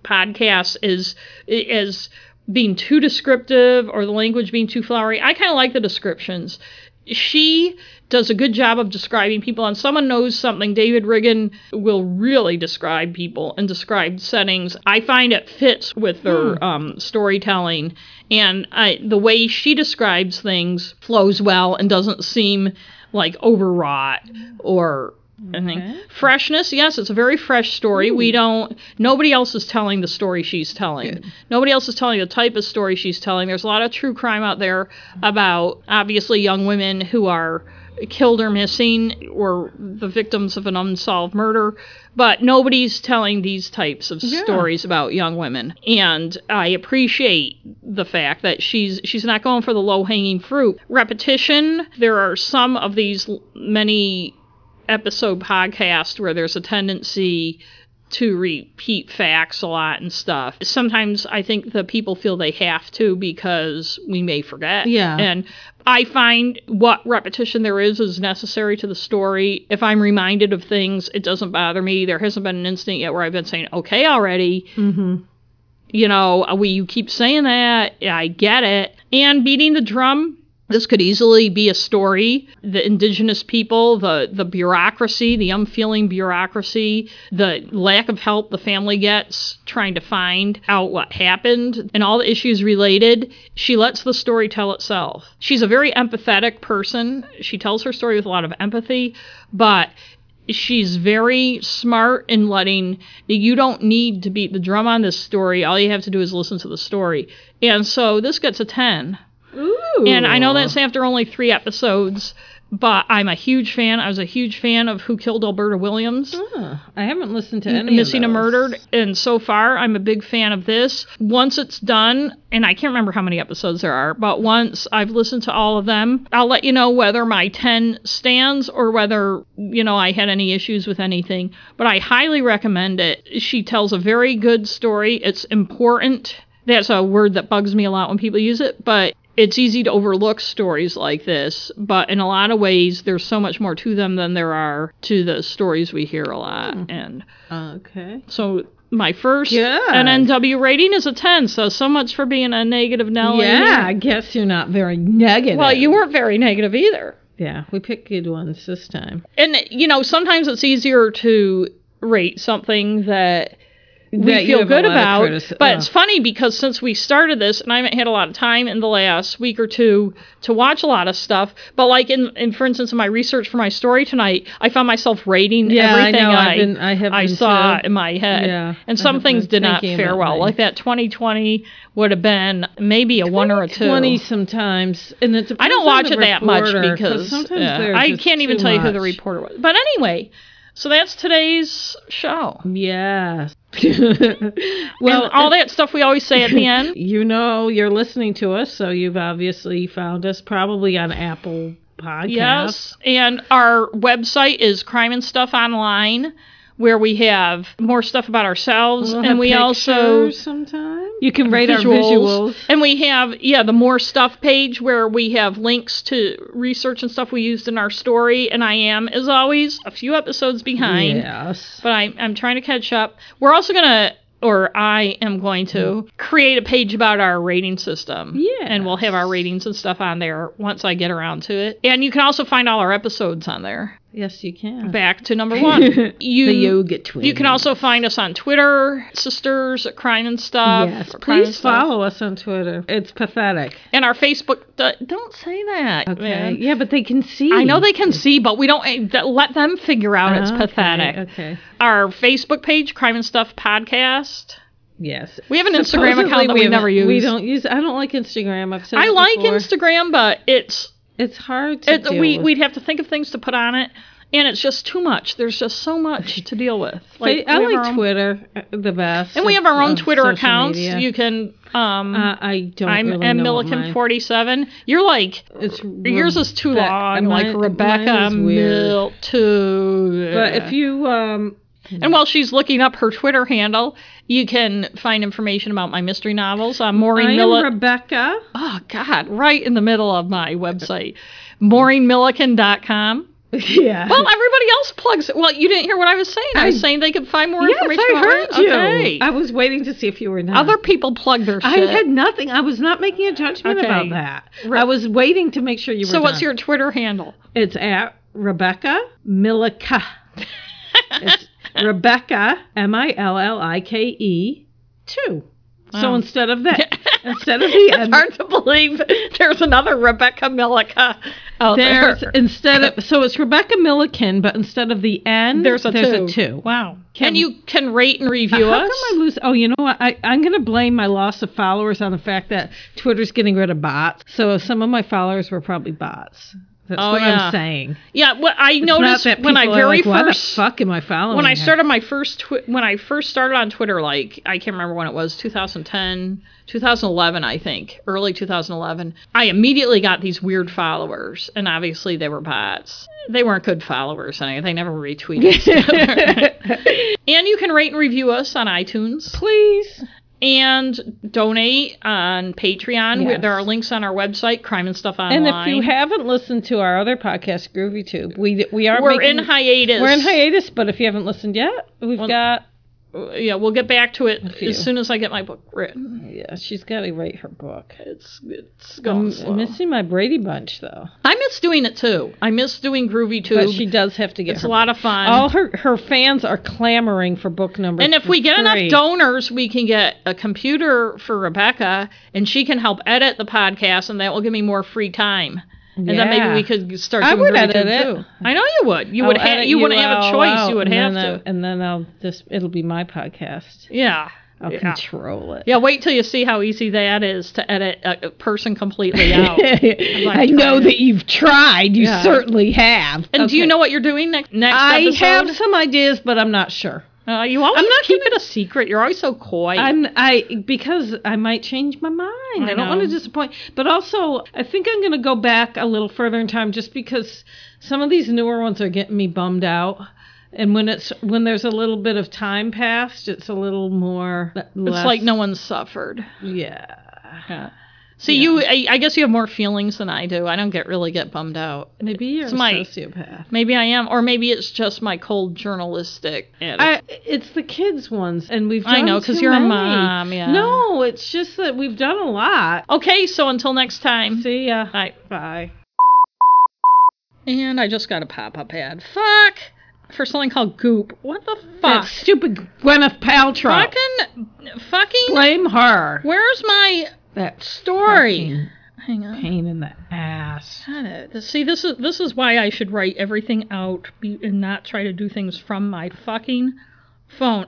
podcasts as as being too descriptive or the language being too flowery. I kind of like the descriptions. She does a good job of describing people, and someone knows something. David Ridgen will really describe people and describe settings. I find it fits with their um, storytelling, and I, the way she describes things flows well and doesn't seem like overwrought or Okay. Freshness, yes, it's a very fresh story. We don't. Nobody else is telling the story she's telling. Good. Nobody else is telling the type of story she's telling. There's a lot of true crime out there about obviously young women who are killed or missing or the victims of an unsolved murder, but nobody's telling these types of Yeah. stories about young women. And I appreciate the fact that she's she's not going for the low-hanging fruit. Repetition, there are some of these many episode podcast where there's a tendency to repeat facts a lot and stuff. Sometimes I think the people feel they have to because we may forget. Yeah. And I find what repetition there is is necessary to the story. If I'm reminded of things, it doesn't bother me. There hasn't been an instant yet where I've been saying, okay, already Mm-hmm. you know, we you keep saying that. I get it. And beating the drum. This could easily be a story. The indigenous people, the the bureaucracy, the unfeeling bureaucracy, the lack of help the family gets trying to find out what happened, and all the issues related. She lets the story tell itself. She's a very empathetic person. She tells her story with a lot of empathy, but she's very smart in letting you don't need to beat the drum on this story. All you have to do is listen to the story. And so this gets a 10. Ooh. And I know that's after only three episodes, but I'm a huge fan. I was a huge fan of Who Killed Alberta Williams. I haven't listened to any Missing of and. Murdered. And so far, I'm a big fan of this. Once it's done, and I can't remember how many episodes there are, but once I've listened to all of them, I'll let you know whether my 10 stands or whether, you know, I had any issues with anything. But I highly recommend it. She tells a very good story. It's important. That's a word that bugs me a lot when people use it, but it's easy to overlook stories like this, but in a lot of ways, there's so much more to them than there are to the stories we hear a lot. Hmm. And Okay. so my first Good. NNW rating is a 10, so so much for being a negative Nelly. Yeah, I guess you're not very negative. Well, you weren't very negative either. Yeah, we picked good ones this time. And, you know, sometimes it's easier to rate something that we feel good about. critici- but oh. it's funny because since we started this, and I haven't had a lot of time in the last week or two to watch a lot of stuff, but like in, in for instance, in my research for my story tonight, I found myself rating Yeah, I everything know. I, I've been- I have been saw too. in my head. Yeah, and some things did not fare well. mine. Like that 2020 would have been maybe a one or a two. Twenty sometimes, and it I don't watch it that much because sometimes yeah, I can't even tell you who the reporter was. But anyway, so that's today's show. Yes. Well, and all that stuff we always say at the end. you know you're listening to us, so you've obviously found us probably on Apple Podcasts. Yes. And our website is Crime and Stuff Online, where we have more stuff about ourselves. We'll and we also pictures sometime. You can rate our visuals. visuals. And we have, yeah, the more stuff page where we have links to research and stuff we used in our story. And I am, as always, a few episodes behind. Yes. But I, I'm trying to catch up. We're also going to, or I am going to, create a page about our rating system. Yes. And we'll have our ratings and stuff on there once I get around to it. And you can also find all our episodes on there. Yes, you can. Back to number one. You, the yoga twin. you can also find us on Twitter, Sisters, at Crime and Stuff. Yes, please Stuff. follow us on Twitter. It's pathetic. And our Facebook. Don't say that. Okay. man. Yeah, but they can see. I know they can see, but we don't eh, let them figure out it's pathetic. Okay. Our Facebook page, Crime and Stuff Podcast. Yes. We have an Instagram account that we haven't- never use. We don't use. I don't like Instagram. I've said. I like before. Instagram, but it's It's hard to it, we with. we'd have to think of things to put on it, and it's just too much. There's just so much to deal with. We I like our own- Twitter uh, the best. and we have our own Twitter accounts. media. You can. Um, Uh, I don't. I'm really M Milliken forty seven. You're like It's yours is too long, mine- like Rebecca mine is weird. Mill too. But if you um And while she's looking up her Twitter handle, you can find information about my mystery novels on Maureen I Milliken. Rebecca. oh, God, right in the middle of my website. MaureenMilliken.com. yeah. Well, everybody else plugs it. Well, you didn't hear what I was saying. I, was saying they could find more yes, information. I heard it. you. Okay. I was waiting to see if you were not. Other people plug their shit. I had nothing. I was not making a judgment Okay. about that. I was waiting to make sure you were. so, what's done. your Twitter handle? It's at Rebecca Millika. it's Rebecca M I L L I K E two. So instead of that, instead of the It's hard to believe there's another Rebecca Millica out there's there. instead of so it's Rebecca Milliken, but instead of the N, There's a there's two. a two. Wow. Can- and you can rate and review How us. How come I lose? Oh, you know what? I, I'm going to blame my loss of followers on the fact that Twitter's getting rid of bots. So some of my followers were probably bots. That's Oh, what yeah. I'm saying. yeah, what I It's not noticed that when I very like, first fuck am I following? when I her?" started my first twi- when I first started on Twitter, like I can't remember when it was, 2010, 2011, I think, early 2011. I immediately got these weird followers, and obviously they were bots. They weren't good followers, and they never retweeted and you can rate and review us on iTunes please. And donate on Patreon. Yes. There are links on our website, Crime and Stuff Online. And if you haven't listened to our other podcast, Groovy Tube, we we are we're making, in hiatus. We're in hiatus, but if you haven't listened yet, we've got Yeah, we'll get back to it as soon as I get my book written. yeah. She's got to write her book. It's it's going slow. I'm missing my Brady Bunch though, I miss doing it too. I miss doing Groovy too. but she does have to get it's a lot of fun. All her her fans are clamoring for book number. and if we get three. enough donors, we can get a computer for Rebecca, and she can help edit the podcast, and that will give me more free time. And then maybe we could start I would edit it. too. I know you would. You I'll would edit You wouldn't have a choice. You would have to. And then I'll just it'll be my podcast. Yeah. I'll Yeah. control it. Yeah, wait till you see how easy that is to edit a, person completely out. I know that you've tried. You Yeah. certainly have. And do you know what you're doing next next I episode? have some ideas, but I'm not sure. Uh, you always I'm not keep it a secret. You're always so coy. I'm I because I might change my mind. I, I don't want to disappoint, but also I think I'm going to go back a little further in time just because some of these newer ones are getting me bummed out. And when it's when there's a little bit of time passed, it's a little more. it's like no one suffered. Yeah. Yeah. See, you. I, I guess you have more feelings than I do. I don't get really get bummed out. Maybe you're a my- sociopath. Maybe I am, or maybe it's just my cold journalistic. I, it's the kids ones, and we've. I know because you're a mom, yeah. No, it's just that we've done a lot. okay, so until next time. See ya. Bye. Bye. And I just got a pop up ad. Fuck! For something called Goop. What the That fuck? stupid Gwyneth Paltrow. Fucking. Fucking. Blame her. Where's my That story? Hang on. pain in the ass. See, this is this is why I should write everything out be, and not try to do things from my fucking phone.